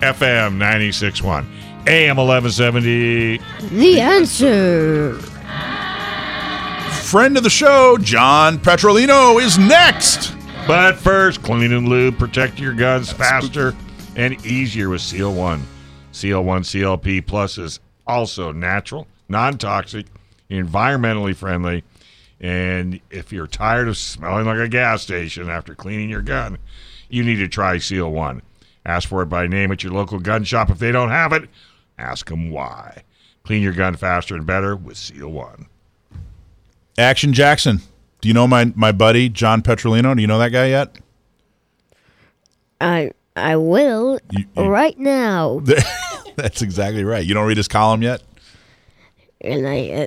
FM 96.1, AM 1170. The answer. friend of the show, John Petrolino, is next. But first, clean and lube, protect your guns faster and easier with Seal One. Seal One CLP Plus is also natural, non toxic, environmentally friendly. And if you're tired of smelling like a gas station after cleaning your gun, you need to try Seal One. Ask for it by name at your local gun shop. If they don't have it, ask them why. Clean your gun faster and better with Seal One. Action Jackson. Do you know my, my buddy, John Petrolino? Do you know that guy yet? I I will You- you- right now. That's exactly right. You don't read his column yet? And I uh,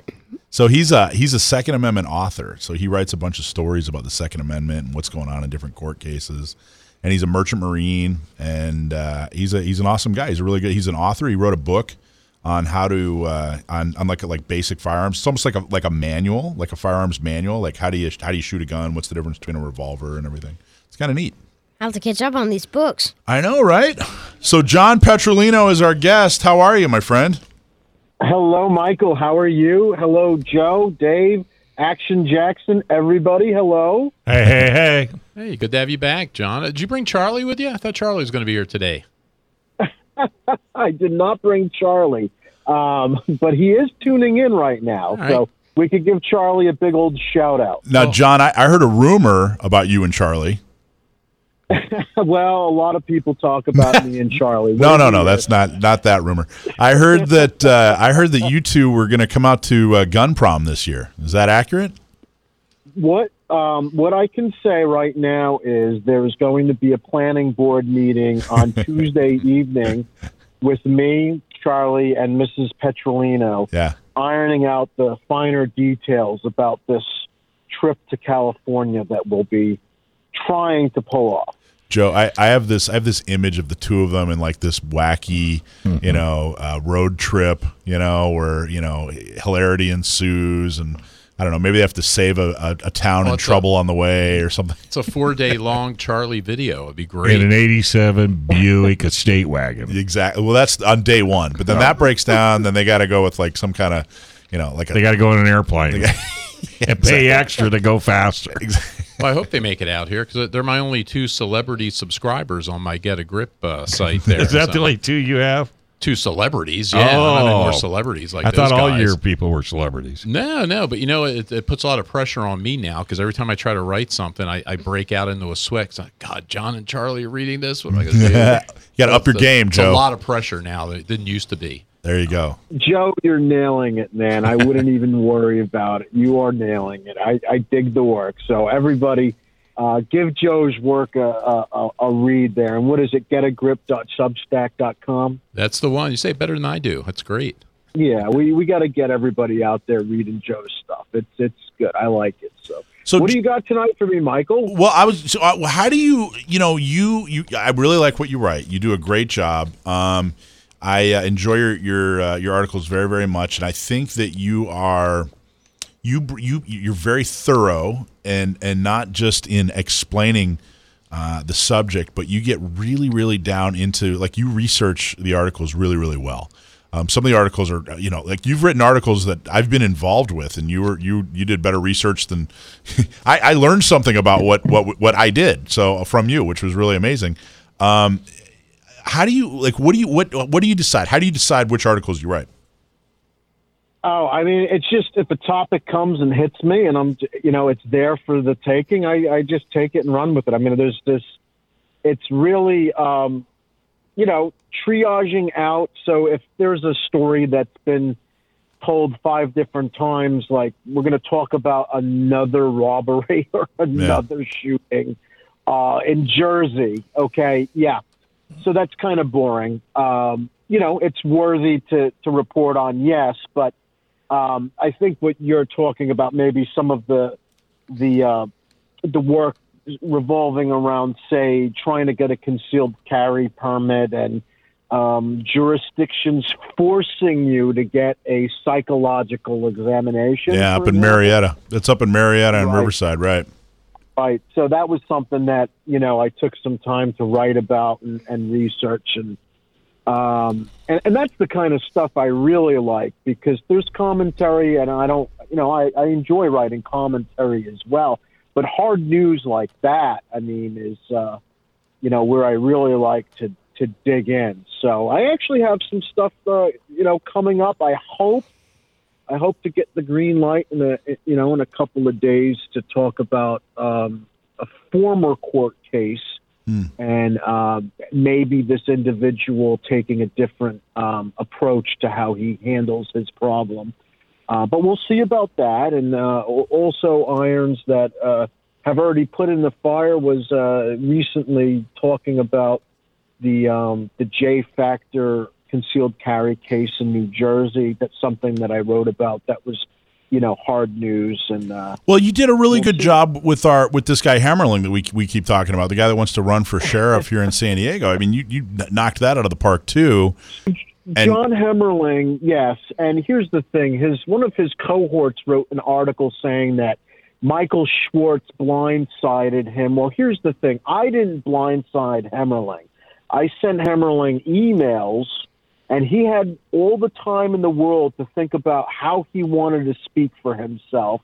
So he's a he's a Second Amendment author. So he writes a bunch of stories about the Second Amendment and what's going on in different court cases. and he's a merchant marine, and uh, he's a he's an awesome guy. He's a really good. He's an author. He wrote a book on how to uh, on on like like basic firearms. It's almost like a like a manual, like a firearms manual. Like how do you how do you shoot a gun? What's the difference between a revolver and everything? It's kind of neat. I have to catch up on these books. I know, right? So John Petrolino is our guest. How are you, my friend? Hello, Michael. How are you? Hello, Joe, Dave, Action Jackson, everybody. Hello. Hey, hey, hey. Hey, good to have you back, John. Did you bring Charlie with you? I thought Charlie was going to be here today. I did not bring Charlie, um, but he is tuning in right now. right. So we could give Charlie a big old shout out. Now, John, I, I heard a rumor about you and Charlie. well, a lot of people talk about me and Charlie. No, What no, no. you- That's not not that rumor. I heard that uh, I heard that you two were going to come out to uh, Gun Prom this year. Is that accurate? what um, what I can say right now is there is going to be a planning board meeting on Tuesday evening with me, Charlie, and Mrs. Petrolino. Yeah. ironing out the finer details about this trip to California that we'll be trying to pull off. Joe, I, I have this I have this image of the two of them in like this wacky, you know, uh, road trip, you know, where you know hilarity ensues, and I don't know, maybe they have to save a, a, a town Well, in it's a- trouble on the way or something. It's a four day long Charlie video. It'd be great In an 87 Buick estate wagon. Exactly. Well, that's on day one, but then that breaks down. Then they got to go with like some kind of, you know, like a, They got to go in an airplane and pay extra to go faster. Well, I hope they make it out here because they're my only two celebrity subscribers on my Get a Grip uh, site. There, Is that So- the only two you have? two celebrities? Yeah, I don't have any more Oh. celebrities like I thought all guys. your people were celebrities. No, no, but you know, it, it puts a lot of pressure on me now because every time I try to write something, I, I break out into a sweat. God, John and Charlie are reading this. What am I going to do? you got to up your a- game, it's Joe. a lot of pressure now that it didn't used to be. There you go. Joe, you're nailing it, man. I wouldn't even worry about it. You are nailing it. I, I dig the work. So everybody, uh, give Joe's work a, a, a, a read there. And what is it? Getagrip.substack.com. That's the one. You say it better than I do. That's great. Yeah, we, we got to get everybody out there reading Joe's stuff. It's it's good. I like it. So, So what do you got tonight for me, Michael? Well, I was. So, uh, how do you? You know, you you. I really like what you write. You do a great job. Um, I uh, enjoy your your uh, your articles very very much, and I think that you are you you you're very thorough and and not just in explaining uh, the subject, but you get really really down into like you research the articles really really well. Um, some of the articles are, you know, like you've written articles that I've been involved with, and you were you you did better research than I, I learned something about what what what I did. So from you, which was really amazing. Um, how do you like? What do you what what do you decide? How do you decide which articles you write? Oh, I mean, it's just if a topic comes and hits me, and I'm, you know, it's there for the taking. I, I just take it and run with it. I mean, there's this. It's really, um, you know, triaging out. So if there's a story that's been told five different times, like we're going to talk about another robbery or another shooting uh, in Jersey. Okay, yeah. So that's kind of boring. Um, you know, it's worthy to to report on, yes, but um, I think what you're talking about, maybe some of the the uh, the work revolving around, say, trying to get a concealed carry permit and um, jurisdictions forcing you to get a psychological examination. Yeah, up in example. Murrieta. It's up in Murrieta and Riverside, right? Right. So that was something that you know I took some time to write about and, and research, and um, and, and that's the kind of stuff I really like because there's commentary, and I don't, you know, I, I enjoy writing commentary as well. But hard news like that, I mean, is uh, you know where I really like to to dig in. So I actually have some stuff, uh, you know, coming up. I hope I hope to get the green light in a you know in a couple of days to talk about um, a former court case and um, maybe this individual taking a different um, approach to how he handles his problem. Uh, but we'll see about that. And uh, also, irons that uh, have already put in the fire was uh, recently talking about the um, the J Factor concealed carry case in New Jersey. That's something that I wrote about. That was you know hard news and uh, Well, you did a really good job with our with this guy Hemmerling that we we keep talking about, the guy that wants to run for sheriff here in San Diego. I mean, you you knocked that out of the park too. And John Hemmerling yes. And here's the thing: his one of his cohorts wrote an article saying that Michael Schwartz blindsided him. Well, here's the thing: I didn't blindside Hemmerling I sent Hemmerling emails, and he had all the time in the world to think about how he wanted to speak for himself.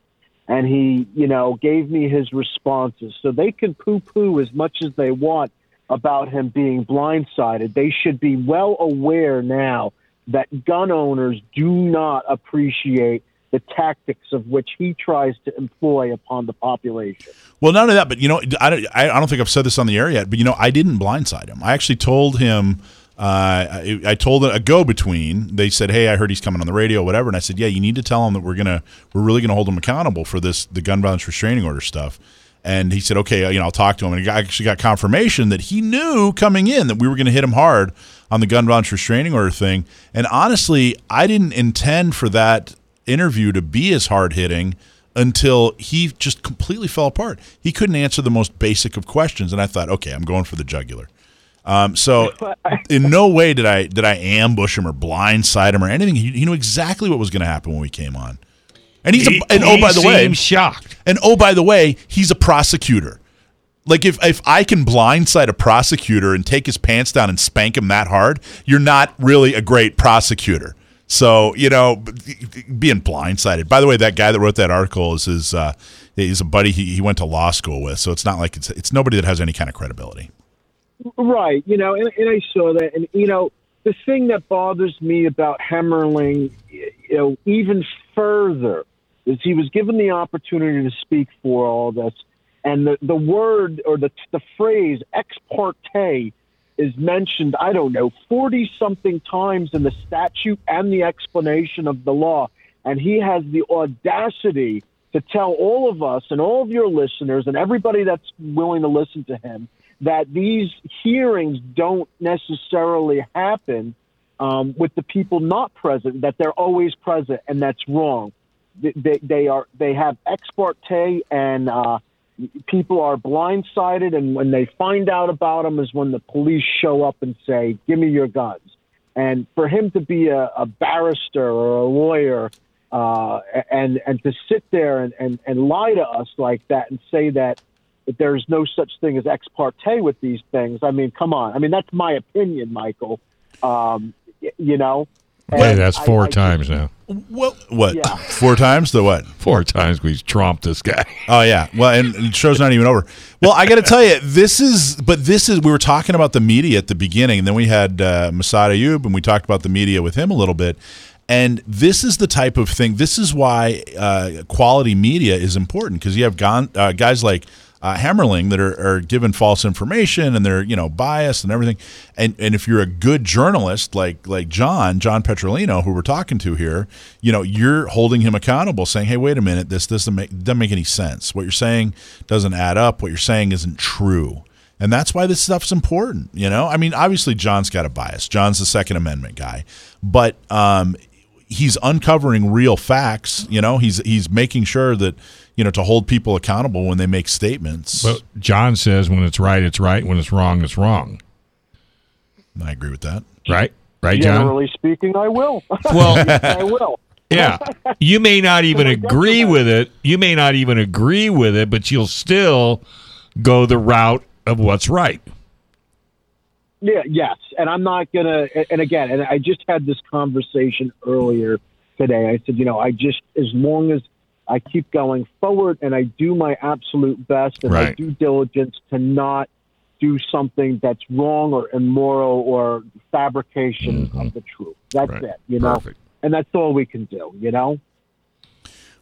And he, you know, gave me his responses. So they can poo-poo as much as they want about him being blindsided. They should be well aware now that gun owners do not appreciate the tactics of which he tries to employ upon the population. Well, none of that, but you know, I don't, I don't think I've said this on the air yet, but you know, I didn't blindside him. I actually told him, uh, I, I told a go between. They said, "Hey, I heard he's coming on the radio, whatever," and I said, "Yeah, you need to tell him that we're gonna, we're really gonna hold him accountable for this, the gun violence restraining order stuff." And he said, "Okay, you know, I'll talk to him." And I actually got confirmation that he knew coming in that we were to hit him hard on the gun violence restraining order thing. And honestly, I didn't intend for that interview to be as hard hitting until he just completely fell apart. He couldn't answer the most basic of questions, and I thought, okay, I'm going for the jugular. Um, so, in no way did I did I ambush him or blindside him or anything. He, he knew exactly what was going to happen when we came on. And he's He- a, and oh he by the way, shocked. and oh by the way, he's a prosecutor. Like if if I can blindside a prosecutor and take his pants down and spank him that hard, you're not really a great prosecutor. So you know, being blindsided. By the way, that guy that wrote that article is his uh, he's a buddy he, he went to law school with. So it's not like it's it's nobody that has any kind of credibility. Right, you know, and, and I saw that, and you know, the thing that bothers me about Hemmerling, you know, even further, is he was given the opportunity to speak for all this, and the the word or the the phrase ex parte is mentioned. I don't know, forty something times in the statute and the explanation of the law, and he has the audacity to tell all of us and all of your listeners and everybody that's willing to listen to him that these hearings don't necessarily happen um, with the people not present, that they're always present, and that's wrong. They, they, are they have ex parte, and uh, people are blindsided, and when they find out about them is when the police show up and say, "Give me your guns." And for him to be a, a barrister or a lawyer uh, and and to sit there and, and, and lie to us like that and say that that there's no such thing as ex parte with these things. I mean, come on. I mean, that's my opinion, Michael. Um, y- you know. Hey, that's four I- times now. What what Yeah. four times the what? Four times we've tromped this guy. Oh yeah. Well, and the show's not even over. Well, I got to tell you, this is. But this is. We were talking about the media at the beginning, and then we had uh, Massad Ayoob, and we talked about the media with him a little bit. And this is the type of thing. This is why uh, quality media is important because you have gone, uh, guys like uh, Hemmerling that are, are given false information and they're you know biased and everything. And and if you're a good journalist like like John John Petrolino, who we're talking to here, you know you're holding him accountable, saying, "Hey, wait a minute, this doesn't make doesn't make any sense. What you're saying doesn't add up. What you're saying isn't true." And that's why this stuff's important, you know. I mean, obviously John's got a bias. John's the Second Amendment guy, but um, he's uncovering real facts. You know, he's he's making sure that you know to hold people accountable when they make statements. But John says when it's right, it's right. When it's wrong, it's wrong. I agree with that. Right? Right, John? Generally speaking, I will. Well, I will. yeah. You may not even agree with it. You may not even agree with it, but you'll still go the route of what's right. Yeah, yes, and I'm not gonna. And again, and I just had this conversation earlier today. I said, you know, I just as long as I keep going forward and I do my absolute best and I Right. due diligence to not do something that's wrong or immoral or fabrication of the truth. That's Right. it, you know. Perfect. And that's all we can do, you know.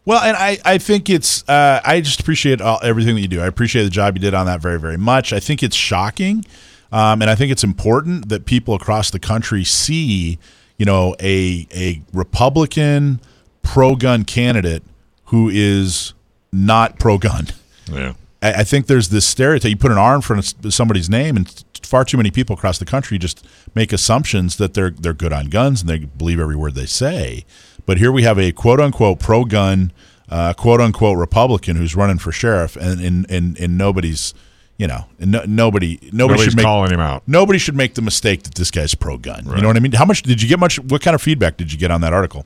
Well, and I, I think it's uh, I just appreciate all, everything that you do. I appreciate the job you did on that very very much. I think it's shocking, um, and I think it's important that people across the country see, you know, a a Republican pro gun candidate who is not pro gun. Yeah. I, I think there's this stereotype. You put an R in front of somebody's name, and far too many people across the country just make assumptions that they're they're good on guns and they believe every word they say. But here we have a quote unquote pro gun, uh, quote unquote Republican who's running for sheriff, and and and, and nobody's. You know, no, nobody, nobody Nobody's should make calling him out. nobody should make the mistake that this guy's pro gun. You know what I mean? How much did you get? Much? What kind of feedback did you get on that article?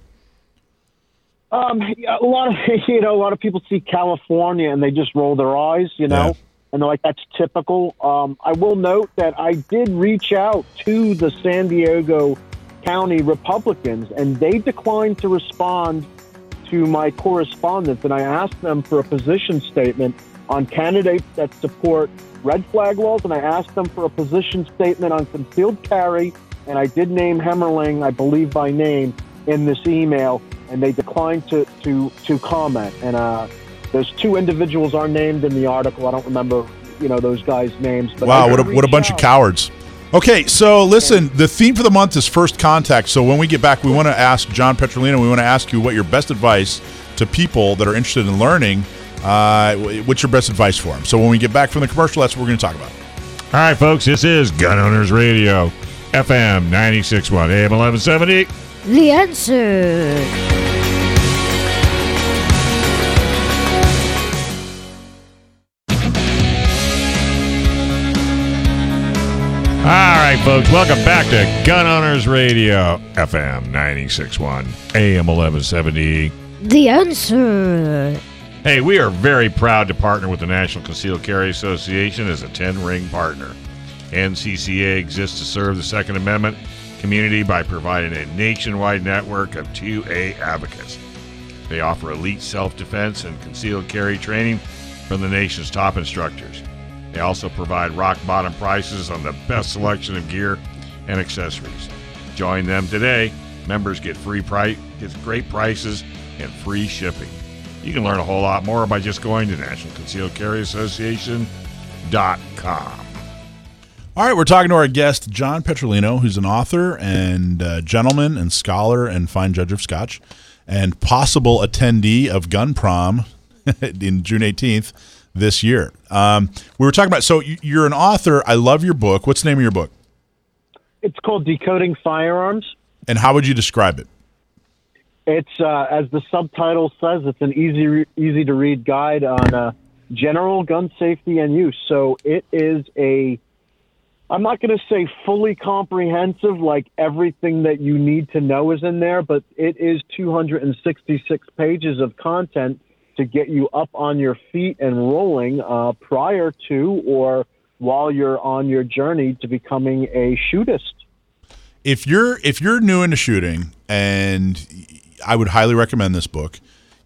Um, yeah, a lot of you know, a lot of people see California and they just roll their eyes, you know, Yeah. and they're like, "That's typical." Um, I will note that I did reach out to the San Diego County Republicans, and they declined to respond to my correspondence, and I asked them for a position statement on candidates that support red flag laws, and I asked them for a position statement on concealed carry, and I did name Hemmerling, I believe by name, in this email, and they declined to to to comment. And uh, those two individuals are named in the article. I don't remember, you know, those guys' names. But wow, what a, what a reach bunch of cowards. Okay, so listen, the theme for the month is first contact. So when we get back, we want to ask John Petrolino, we want to ask you what your best advice to people that are interested in learning. Uh, what's your best advice for them? So when we get back from the commercial, that's what we're going to talk about. All right, folks, this is Gun Owners Radio, FM 96.1, AM 1170. The answer. Right, folks, welcome back to Gun Owners Radio, FM 96.1, AM 1170. The answer. Hey, we are very proud to partner with the National Concealed Carry Association as a 10 ring partner. NCCA exists to serve the Second Amendment community by providing a nationwide network of 2A advocates. They offer elite self defense and concealed carry training from the nation's top instructors. They also provide rock bottom prices on the best selection of gear and accessories. Join them today. Members get free price, get great prices and free shipping. You can learn a whole lot more by just going to National Concealed Carry Association.com. All right, we're talking to our guest, John Petrolino, who's an author and uh, gentleman and scholar and fine judge of Scotch and possible attendee of Gun Prom in June 18th this year. Um, we were talking about, so you- you're an author. I love your book. What's the name of your book? It's called Decoding Firearms. And how would you describe it? It's uh, as the subtitle says, it's an easy re- easy to read guide on uh, general gun safety and use. So it is a I'm not going to say fully comprehensive, like everything that you need to know is in there, but it is 266 pages of content to get you up on your feet and rolling uh, prior to or while you're on your journey to becoming a shootist. if you're if you're new into shooting, and I would highly recommend this book.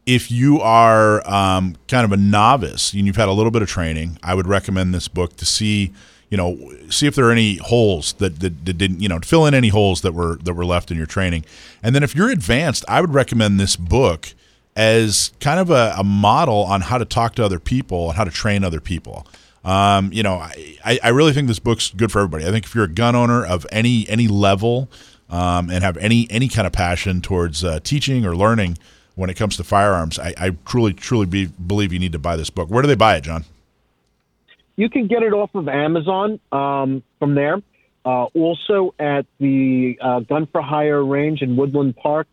If you are um, kind of a novice and you've had a little bit of training, I would recommend this book to see, you know, see if there are any holes that, that, that didn't, you know, fill in any holes that were that were left in your training. And then if you're advanced, I would recommend this book as kind of a, a model on how to talk to other people and how to train other people. Um, you know, I, I really think this book's good for everybody. I think if you're a gun owner of any any level um, and have any any kind of passion towards uh, teaching or learning when it comes to firearms, I, I truly truly be, believe you need to buy this book. Where do they buy it, John? You can get it off of Amazon um, from there. Uh, also at the uh, Gun for Hire range in Woodland Park,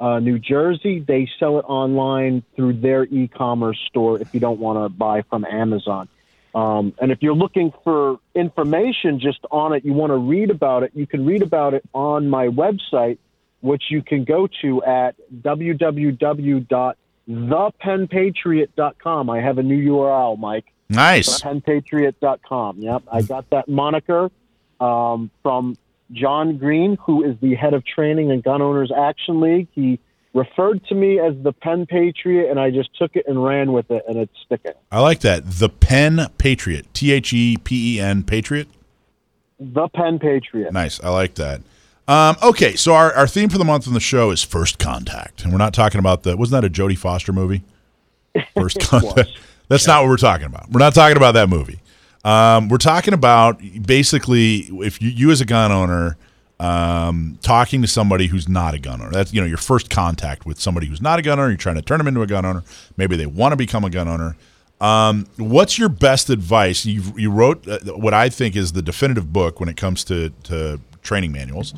uh, New Jersey, they sell it online through their e-commerce store. If you don't want to buy from Amazon, um, and if you're looking for information just on it, you want to read about it, you can read about it on my website, which you can go to at www.thepenpatriot.com. I have a new URL, Mike Nice. penpatriot.com. Yep, I got that moniker um, from John Green, who is the head of training in Gun Owners Action League. He referred to me as the Pen Patriot, and I just took it and ran with it, and it's sticking. I like that. The Pen Patriot. T H E P E N Patriot. The Pen Patriot. Nice. I like that. Um, okay, so our, our theme for the month on the show is First Contact. And we're not talking about the, wasn't that a Jodie Foster movie? First Contact. That's not what we're talking about. We're not talking about that movie. Um, we're talking about basically if you, you as a gun owner, um, talking to somebody who's not a gun owner. That's, you know, your first contact with somebody who's not a gun owner. You're trying to turn them into a gun owner. Maybe they want to become a gun owner. Um, what's your best advice? You you wrote uh, what I think is the definitive book when it comes to to training manuals.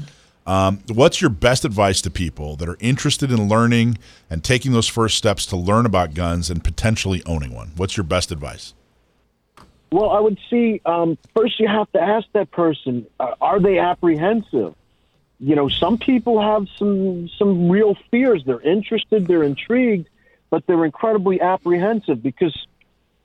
Um, what's your best advice to people that are interested in learning and taking those first steps to learn about guns and potentially owning one? What's your best advice? Well, I would see um, first you have to ask that person: uh, Are they apprehensive? You know, some people have some some real fears. They're interested, they're intrigued, but they're incredibly apprehensive because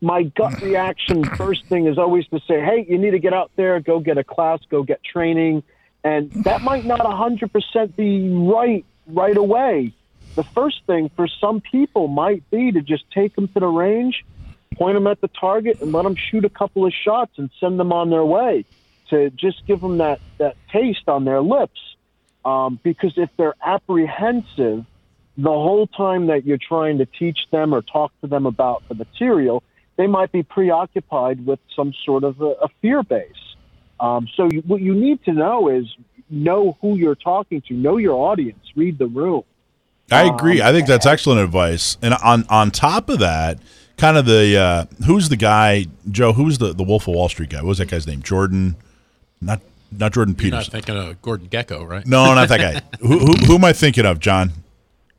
my gut reaction first thing is always to say, "Hey, you need to get out there, go get a class, go get training," and that might not hundred percent be right right away. The first thing for some people might be to just take them to the range point them at the target and let them shoot a couple of shots and send them on their way to just give them that, that taste on their lips. Um, because if they're apprehensive the whole time that you're trying to teach them or talk to them about the material, they might be preoccupied with some sort of a, a fear base. Um, so you, what you need to know is know who you're talking to, know your audience, read the room. I agree. Um, I think that's excellent advice. And on on top of that, kind of the uh, who's the guy, Joe? Who's the the Wolf of Wall Street guy? What was that guy's name? Jordan, not not Jordan You're not thinking of Gordon Gekko, right? No, not that guy. who, who who am I thinking of? John,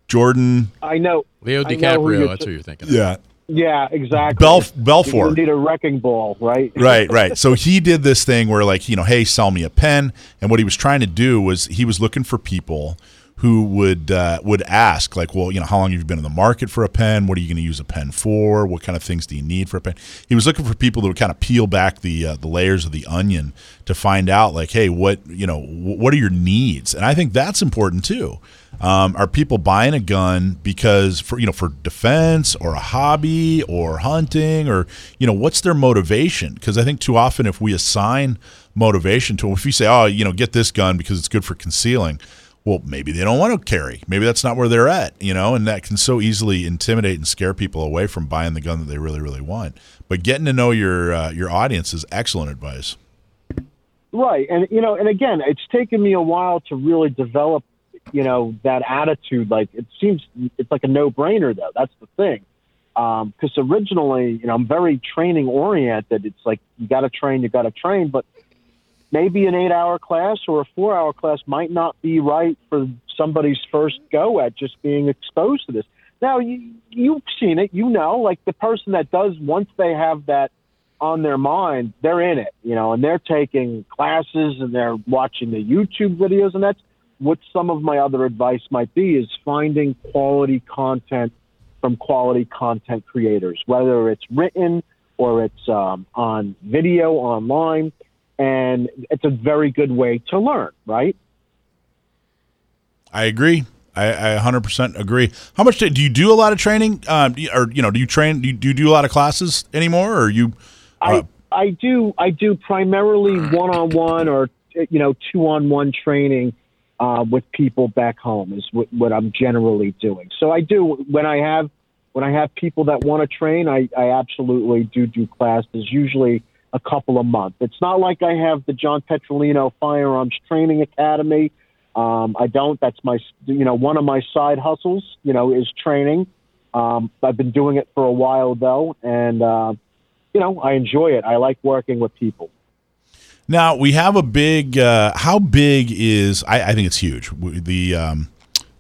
Jordan. I know. Leo I know who DiCaprio. That's t- who you're thinking of. Yeah, Yeah, exactly. Belf You need a wrecking ball, right? right, right. So he did this thing where, like, you know, hey, sell me a pen. And what he was trying to do was he was looking for people who would uh, would ask, like, well, you know, how long have you been in the market for a pen? What are you going to use a pen for? What kind of things do you need for a pen? He was looking for people that would kind of peel back the uh, the layers of the onion to find out, like, hey, what you know, what are your needs? And I think that's important too. Um, are people buying a gun because for you know for defense or a hobby or hunting or you know what's their motivation? Because I think too often if we assign motivation to them, if you say, oh, you know, get this gun because it's good for concealing, well, maybe they don't want to carry. Maybe that's not where they're at, you know, and that can so easily intimidate and scare people away from buying the gun that they really, really want. But getting to know your uh, your audience is excellent advice. Right, and you know, and again, it's taken me a while to really develop, you know, that attitude. Like it seems, it's like a no-brainer, though. That's the thing, because originally, you know, I'm very training oriented. It's like you got to train, you got to train, but maybe an eight-hour class or a four-hour class might not be right for somebody's first go at just being exposed to this. Now, you, you've seen it, you know, like the person that does once they have that on their mind, they're in it, you know, and they're taking classes and they're watching the YouTube videos, and that's what some of my other advice might be is finding quality content from quality content creators, whether it's written or it's um, on video online, and it's a very good way to learn, right? I agree. I, I 100% agree. How much do, do you do a lot of training? Um, do you- or you know, do you train? Do you, do you do a lot of classes anymore? Or you? Uh, I I do I do primarily one on one or you know two on one training uh, with people back home is what, what I'm generally doing. So I do when I have when I have people that want to train, I, I absolutely do do classes. Usually a couple of months. It's not like I have the John Petrolino Firearms Training Academy. Um, I don't. That's my you know one of my side hustles. You know is training. Um, I've been doing it for a while though, and uh, you know, I enjoy it. I like working with people. Now we have a big. Uh, how big is? I, I think it's huge. The um,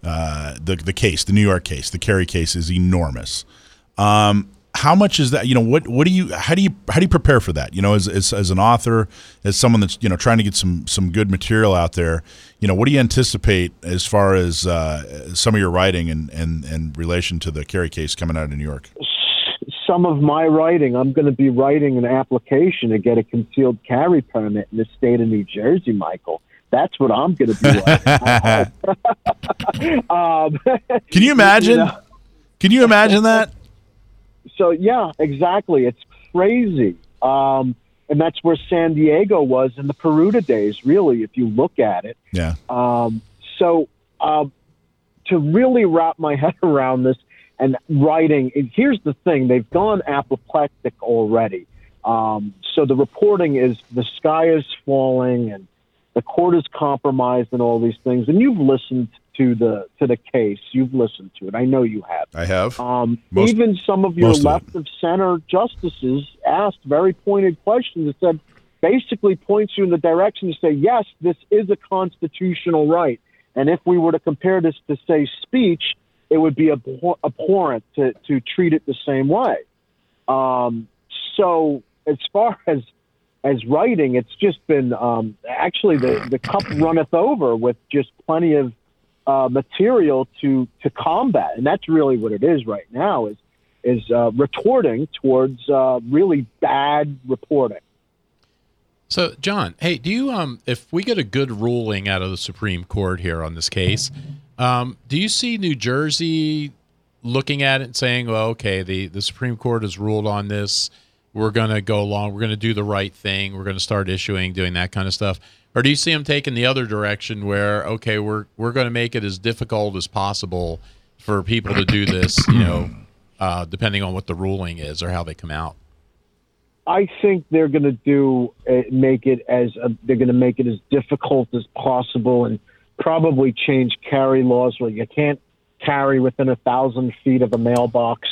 uh, the the case, the New York case, the carry case is enormous. Um, how much is that? You know, what what do you? How do you how do you prepare for that? You know, as, as as an author, as someone that's you know trying to get some some good material out there. You know, what do you anticipate as far as uh, some of your writing and and and relation to the carry case coming out of New York? Some of my writing, I'm going to be writing an application to get a concealed carry permit in the state of New Jersey, Michael. That's what I'm going to be writing. um, Can you imagine? know. Can you imagine that? So yeah, exactly. It's crazy. Um, and that's where San Diego was in the Peruta days, really, if you look at it. Yeah. Um, so um, to really wrap my head around this and writing, and here's the thing: they've gone apoplectic already. Um, so the reporting is the sky is falling and the court is compromised and all these things. And you've listened to the to the case. You've listened to it. I know you have. I have. Um, Most- even some of your most of left of center justices asked very pointed questions that said basically points you in the direction to say yes, this is a constitutional right, and if we were to compare this to say speech, it would be abhor- abhorrent to to treat it the same way. Um, so as far as as writing, it's just been um, actually the the cup runneth over with just plenty of uh, material to to combat, and that's really what it is right now is is uh, retorting towards uh, really bad reporting. So, John, hey, do you um if we get a good ruling out of the Supreme Court here on this case, um, do you see New Jersey looking at it and saying, "Well, okay, the the Supreme Court has ruled on this. We're going to go along. We're going to do the right thing. We're going to start issuing, doing that kind of stuff." Or do you see them taking the other direction where, okay, we're we're going to make it as difficult as possible for people to do this, you know, uh, depending on what the ruling is or how they come out? I think they're going to do uh, make it as uh, they're going to make it as difficult as possible, and probably change carry laws where you can't carry within a thousand feet of a mailbox,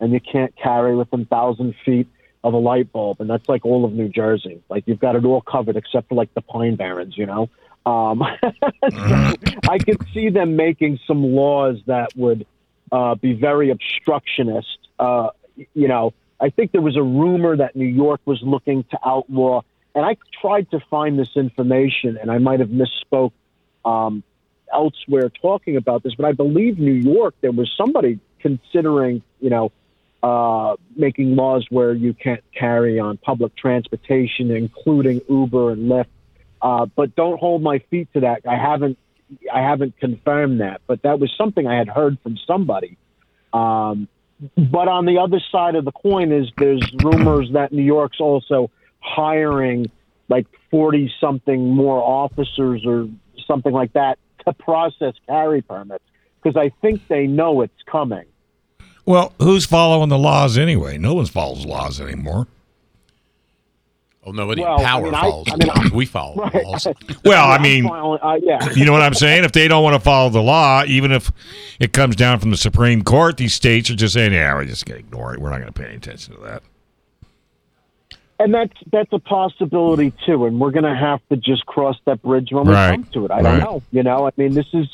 and you can't carry within thousand feet of a light bulb, and that's like all of New Jersey. Like you've got it all covered except for like the Pine Barrens, you know. Um, so I could see them making some laws that would uh, be very obstructionist. Uh, you know, I think there was a rumor that New York was looking to outlaw, and I tried to find this information, and I might have misspoke um, elsewhere talking about this, but I believe New York there was somebody considering, you know, uh, making laws where you can't carry on public transportation, including Uber and Lyft. Uh, but don't hold my feet to that. I haven't, I haven't confirmed that, but that was something I had heard from somebody. Um, but on the other side of the coin is there's rumors that New York's also hiring like 40 something more officers or something like that to process carry permits because I think they know it's coming. Well, who's following the laws anyway? No one follows laws anymore. Well, nobody Well, in I power mean, follows I mean, laws. we follow Right. laws. Well, I mean, uh, yeah. you know what I'm saying? If they don't want to follow the law, even if it comes down from the Supreme Court, these states are just saying, "Yeah, we're just going to ignore it. We're not going to pay any attention to that." and that's that's a possibility too. And we're going to have to just cross that bridge when we Right. come to it. I Right. don't know. You know, I mean, this is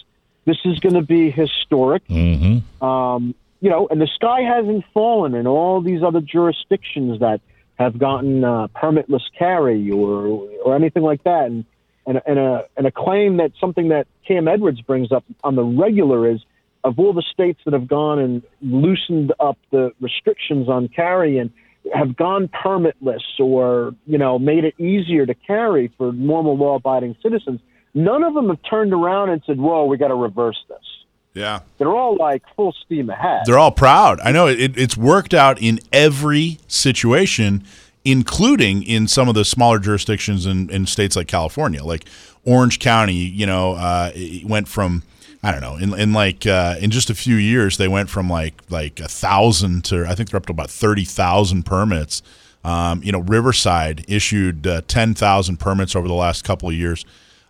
this is going to be historic. Mm-hmm. Um, you know, and the sky hasn't fallen in all these other jurisdictions that have gotten uh, permitless carry or or anything like that. And and and a and a claim that something that Cam Edwards brings up on the regular is of all the states that have gone and loosened up the restrictions on carry and have gone permitless or you know made it easier to carry for normal law-abiding citizens. None of them have turned around and said, "Whoa, we got to reverse this." Yeah. They're all like full steam ahead. They're all proud. I know it, it's worked out in every situation, including in some of the smaller jurisdictions in, in states like California, like Orange County. You know, uh, it went from I don't know in, in like uh, in just a few years they went from like like a thousand to I think they're up to about thirty thousand permits. Um, you know, Riverside issued uh, ten thousand permits over the last couple of years.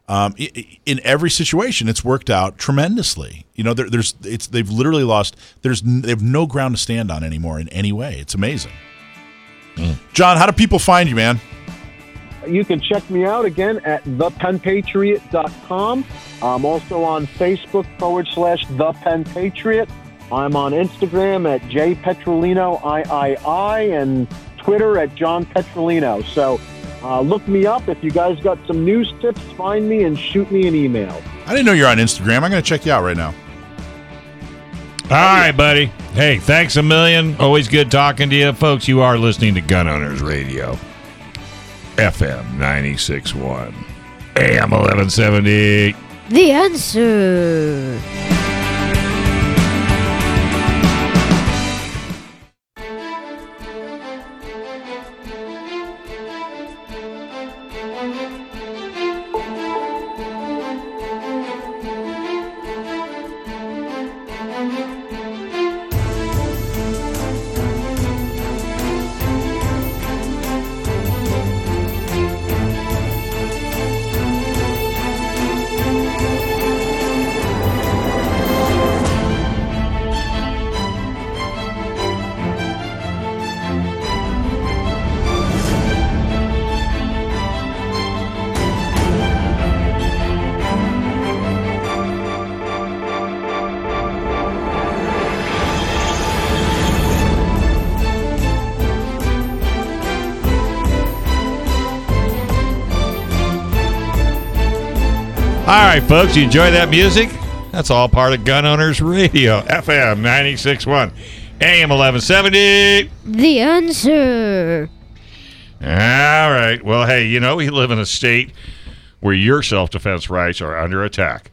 Um, i- i- in every situation, it's worked out tremendously. You know, there, there's it's they've literally lost. There's they have no ground to stand on anymore in any way. It's amazing. John, how do people find you, man? You can check me out again at thepenpatriot.com. I'm also on Facebook forward slash the Pen Patriot. I'm on Instagram at jpetrolino III and Twitter at John Petrolino. So uh, look me up. If you guys got some news tips, find me and shoot me an email. I didn't know you're on Instagram. I'm going to check you out right now. All right, buddy. Hey, thanks a million. Always good talking to you, folks. You are listening to Gun Owners Radio, FM 96.1, AM 1170. The answer. Right, folks, you enjoy that music? That's all part of Gun Owners Radio, FM 96.1, AM 1170. The answer. All right. Well, hey, you know, we live in a state where your self defense rights are under attack.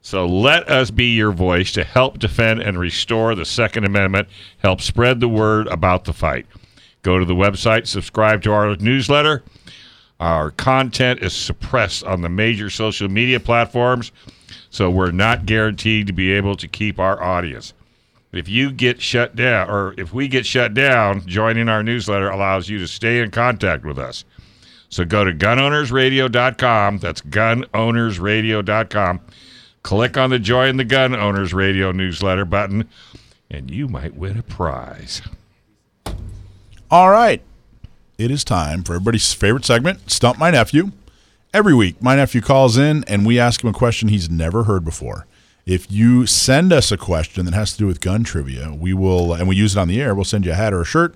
So let us be your voice to help defend and restore the Second Amendment, help spread the word about the fight. Go to the website, subscribe to our newsletter. Our content is suppressed on the major social media platforms, so we're not guaranteed to be able to keep our audience. If you get shut down, or if we get shut down, joining our newsletter allows you to stay in contact with us. So go to gunownersradio.com. That's gunownersradio.com. Click on the Join the Gun Owners Radio newsletter button, and you might win a prize. All right. It is time for everybody's favorite segment, Stump My Nephew. Every week, my nephew calls in and we ask him a question he's never heard before. If you send us a question that has to do with gun trivia, we will, and we use it on the air, we'll send you a hat or a shirt.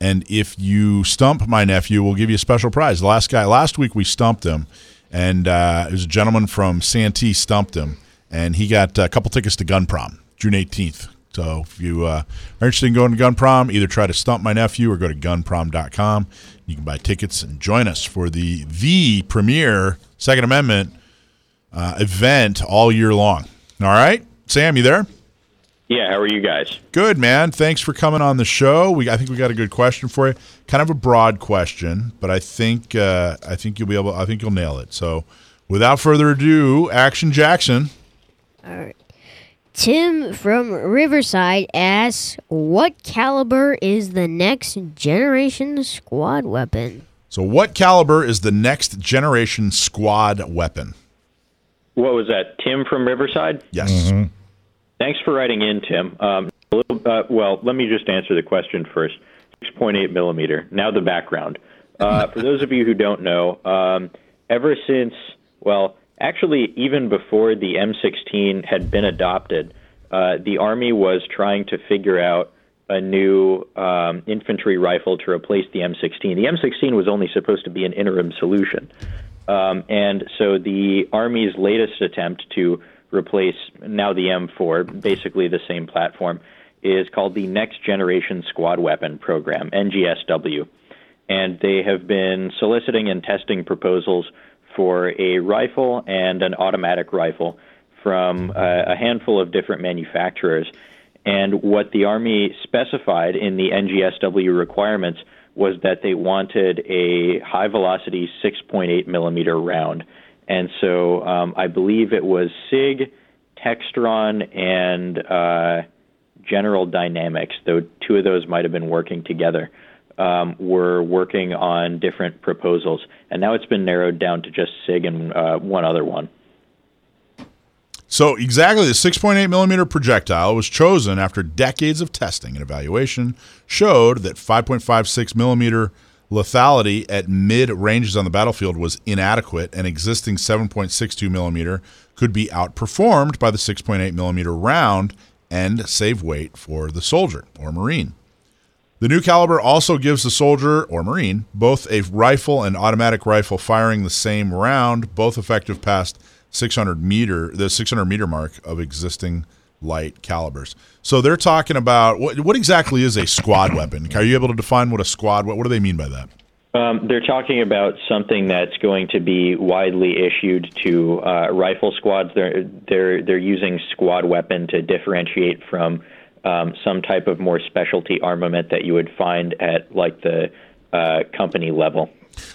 And if you stump my nephew, we'll give you a special prize. The last guy, last week we stumped him, and uh, it was a gentleman from Santee stumped him, and he got a couple tickets to Gun Prom, June 18th. So if you uh, are interested in going to Gun Prom, either try to stump my nephew or go to gunprom.com. You can buy tickets and join us for the the premier Second Amendment uh, event all year long. All right, Sam, you there? Yeah, how are you guys? Good, man. Thanks for coming on the show. We I think we got a good question for you. Kind of a broad question, but I think uh, I think you'll be able. I think you'll nail it. So, without further ado, Action Jackson. All right. Tim from Riverside asks, "What caliber is the next generation squad weapon?" So, what caliber is the next generation squad weapon? What was that? Tim from Riverside? Yes. Thanks for writing in, Tim. Um, a little, uh, well, let me just answer the question first. 6.8 millimeter. Now the background. Uh, for those of you who don't know, um, ever since, well, actually, even before the M16 had been adopted, uh, the Army was trying to figure out a new um, infantry rifle to replace the M16. The M16 was only supposed to be an interim solution. Um, and so the Army's latest attempt to replace now the M4, basically the same platform, is called the Next Generation Squad Weapon Program, NGSW. And they have been soliciting and testing proposals for a rifle and an automatic rifle from uh, a handful of different manufacturers. And what the Army specified in the NGSW requirements was that they wanted a high velocity 6.8 millimeter round. And so um, I believe it was SIG, Textron, and uh, General Dynamics, though two of those might have been working together, um, were working on different proposals. And now it's been narrowed down to just SIG and uh, one other one. So, exactly, the 6.8 millimeter projectile was chosen after decades of testing and evaluation showed that 5.56 millimeter lethality at mid ranges on the battlefield was inadequate, and existing 7.62 millimeter could be outperformed by the 6.8 millimeter round and save weight for the soldier or Marine. The new caliber also gives the soldier or Marine both a rifle and automatic rifle firing the same round, both effective past 600 meter, the 600 meter mark of existing light calibers. So they're talking about what, what exactly is a squad weapon? Are you able to define what a squad? What, what do they mean by that? Um, they're talking about something that's going to be widely issued to uh, rifle squads. They're they're they're using squad weapon to differentiate from um, some type of more specialty armament that you would find at like the uh, company level.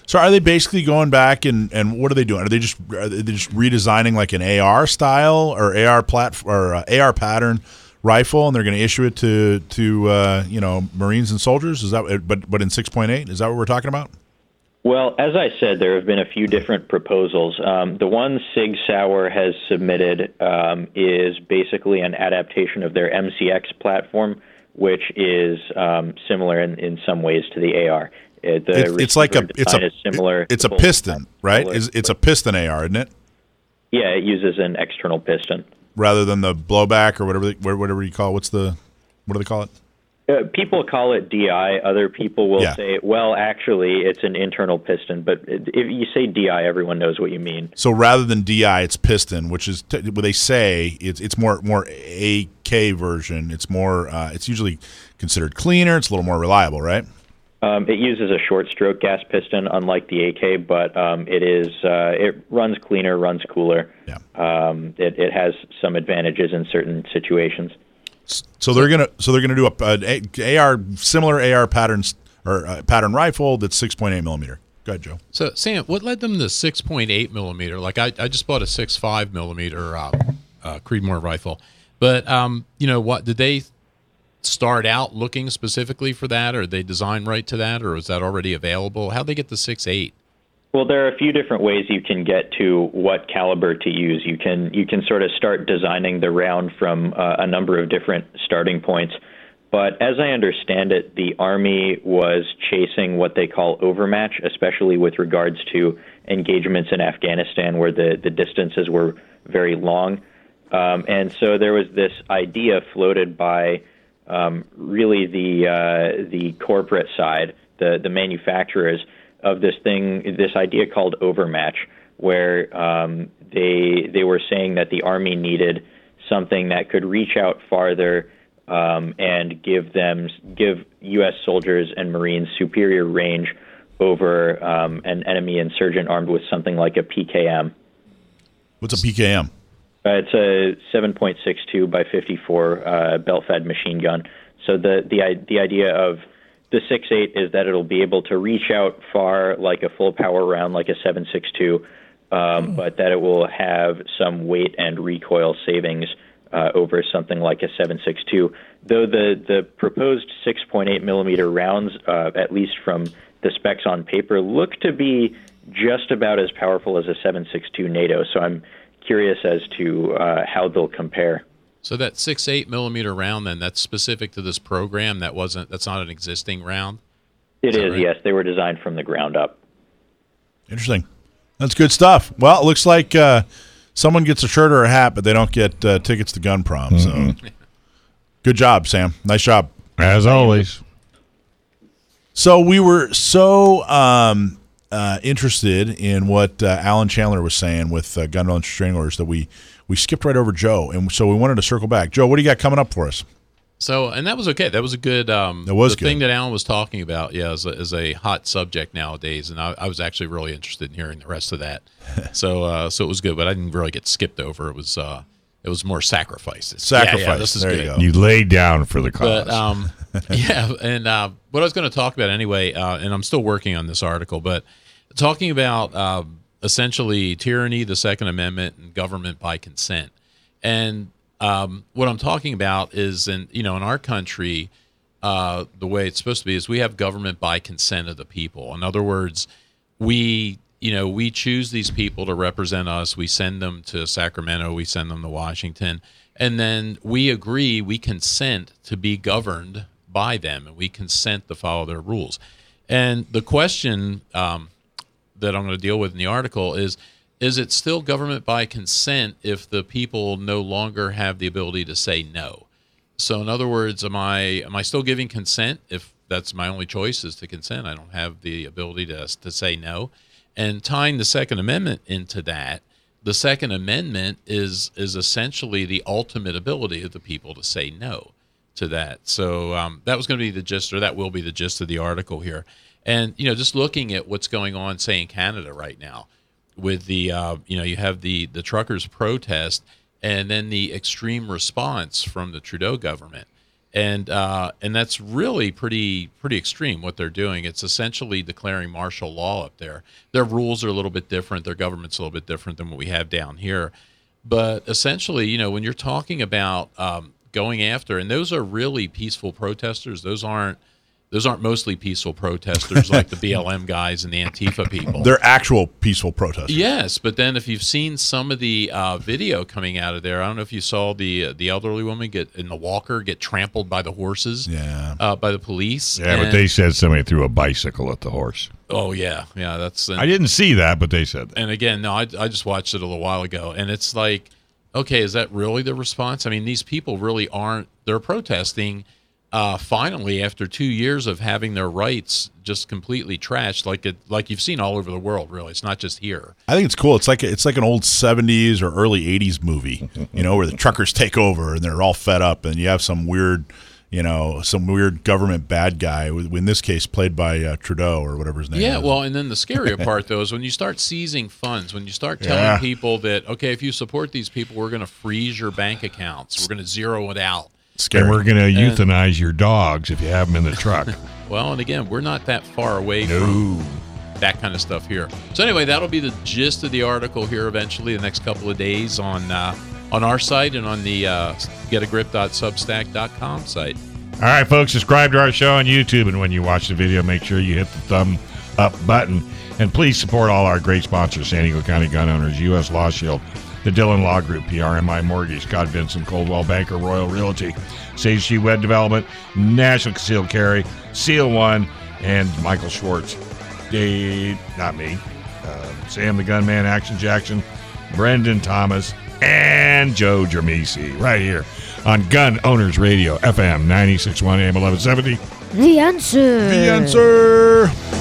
So are they basically going back and, and what are they doing? Are they just are they just redesigning like an AR style or AR plat or uh, AR pattern rifle, and they're going to issue it to to uh, you know Marines and soldiers? Is that but but in six point eight? Is that what we're talking about? Well, as I said, there have been a few different proposals. Um, the one Sig Sauer has submitted um, is basically an adaptation of their MCX platform, which is um, similar in, in some ways to the AR. Uh, the It's, it's like a it's a similar. it's a piston, right? It's, it's a piston AR, isn't it? yeah, it uses an external piston. Rather than the blowback or whatever whatever you call. What's the what do they call it? Uh, people call it DI. Other people will Yeah. say, well, actually, it's an internal piston. But if you say DI, everyone knows what you mean. So rather than DI, it's piston, which is t- what they say. It's it's more more AK version. It's more. Uh, it's usually considered cleaner. It's a little more reliable, right? Um, it uses a short stroke gas piston, unlike the AK, but um, it is uh, it runs cleaner, runs cooler. Yeah. Um, it, it has some advantages in certain situations. So they're gonna so they're gonna do a, AR similar AR patterns or uh, pattern rifle that's six point eight millimeter. Go ahead, Joe. So, Sam, what led them to 6.8 millimeter? Like, I, I just bought a 6.5 millimeter uh, uh, Creedmoor rifle, but um, you know what? Did they start out looking specifically for that, or they design right to that, or is that already available? How'd they get the 6.8? Well, there are a few different ways you can get to what caliber to use. You can you can sort of start designing the round from uh, a number of different starting points. But as I understand it, the Army was chasing what they call overmatch, especially with regards to engagements in Afghanistan where the, the distances were very long. Um, and so there was this idea floated by um, really the, uh, the corporate side, the, the manufacturers, of this thing, this idea called overmatch, where um, they, they were saying that the Army needed something that could reach out farther um, and give them give U.S. soldiers and Marines superior range over um, an enemy insurgent armed with something like a PKM. What's a PKM? Uh, it's a 7.62 by 54 uh, belt-fed machine gun. So the the the idea of the 6.8 is that it'll be able to reach out far like a full power round, like a 7.62, um, but that it will have some weight and recoil savings uh, over something like a 7.62. Though the the proposed 6.8 millimeter rounds, uh, at least from the specs on paper, look to be just about as powerful as a 7.62 NATO. So I'm curious as to uh, how they'll compare. So that six eight millimeter round, then that's specific to this program. That wasn't. That's not an existing round. It Is that is, right? yes. They were designed from the ground up. Interesting. That's good stuff. Well, it looks like uh, someone gets a shirt or a hat, but they don't get uh, tickets to gun prom. So, good job, Sam. Nice job. As always. So we were so um, uh, interested in what uh, Alan Chandler was saying with uh, gun violence restraining orders that we we skipped right over Joe, and so we wanted to circle back. Joe, what do you got coming up for us? So, and that was okay. That was a good. Um, That was the thing that Alan was talking about. Yeah, is a, is a hot subject nowadays, and I, I was actually really interested in hearing the rest of that. so, uh, so it was good, but I didn't really get skipped over. It was, uh, it was more sacrifices. Yeah, Sacrifice. Yeah, this is there good. you go. You laid down for the cause. But um, yeah, and uh, what I was going to talk about anyway, uh, and I'm still working on this article, but talking about um, essentially tyranny, the Second Amendment, and government by consent. And um, what I'm talking about is, in you know, in our country, uh, the way it's supposed to be is we have government by consent of the people. In other words, we you know we choose these people to represent us. We send them to Sacramento. We send them to Washington, and then we agree. We consent to be governed by them, and we consent to follow their rules. And the question um, that I'm going to deal with in the article is is it still government by consent if the people no longer have the ability to say no? So in other words, am I am I still giving consent if that's my only choice is to consent? I don't have the ability to to say no. And tying the Second Amendment into that, the Second Amendment is is essentially the ultimate ability of the people to say no to that. So um, that was going to be the gist, or that will be the gist of the article here. And you know, just looking at what's going on, say in Canada right now, with the uh, you know you have the the truckers protest, and then the extreme response from the Trudeau government, and uh, and that's really pretty pretty extreme what they're doing. It's essentially declaring martial law up there. Their rules are a little bit different. Their government's a little bit different than what we have down here. But essentially, you know, when you're talking about um, going after, and those are really peaceful protesters. Those aren't those aren't mostly peaceful protesters like the BLM guys and the Antifa people. They're actual peaceful protesters. Yes, but then if you've seen some of the uh, video coming out of there, I don't know if you saw the uh, the elderly woman get in the walker get trampled by the horses, Yeah. uh, by the police. yeah, but they said somebody threw a bicycle at the horse. Oh yeah, yeah. That's I didn't see that, but they said that. and again, no, I, I just watched it a little while ago, and it's like, okay, is that really the response? I mean, these people really aren't. They're protesting uh, finally, after two years of having their rights just completely trashed, like it, like you've seen all over the world, really, it's not just here. I think it's cool. It's like it's like an old '70s or early '80s movie, you know, where the truckers take over and they're all fed up, and you have some weird, you know, some weird government bad guy. In this case, played by uh, Trudeau or whatever his name. Yeah, is. well, and then the scarier part though is when you start seizing funds, when you start telling Yeah. people that okay, if you support these people, we're going to freeze your bank accounts, we're going to zero it out. Scary. And we're going to euthanize your dogs if you have them in the truck. Well, and again, we're not that far away no. from that kind of stuff here. So anyway, that'll be the gist of the article here eventually the next couple of days on uh, on our site and on the uh, getagrip.substack.com site. All right, folks, subscribe to our show on YouTube. And when you watch the video, make sure you hit the thumb up button. And please support all our great sponsors San Diego County Gun Owners, U.S. Law Shield, the Dillon Law Group, PRMI Mortgage, Scott Vincent, Coldwell Banker, Royal Realty, Sage G Web Development, National Concealed Carry, Seal One, and Michael Schwartz. Dave, not me, uh, Sam the Gunman, Action Jackson, Brendan Thomas, and Joe Germisi right here on Gun Owners Radio, FM 961 AM 1170. The answer. the answer.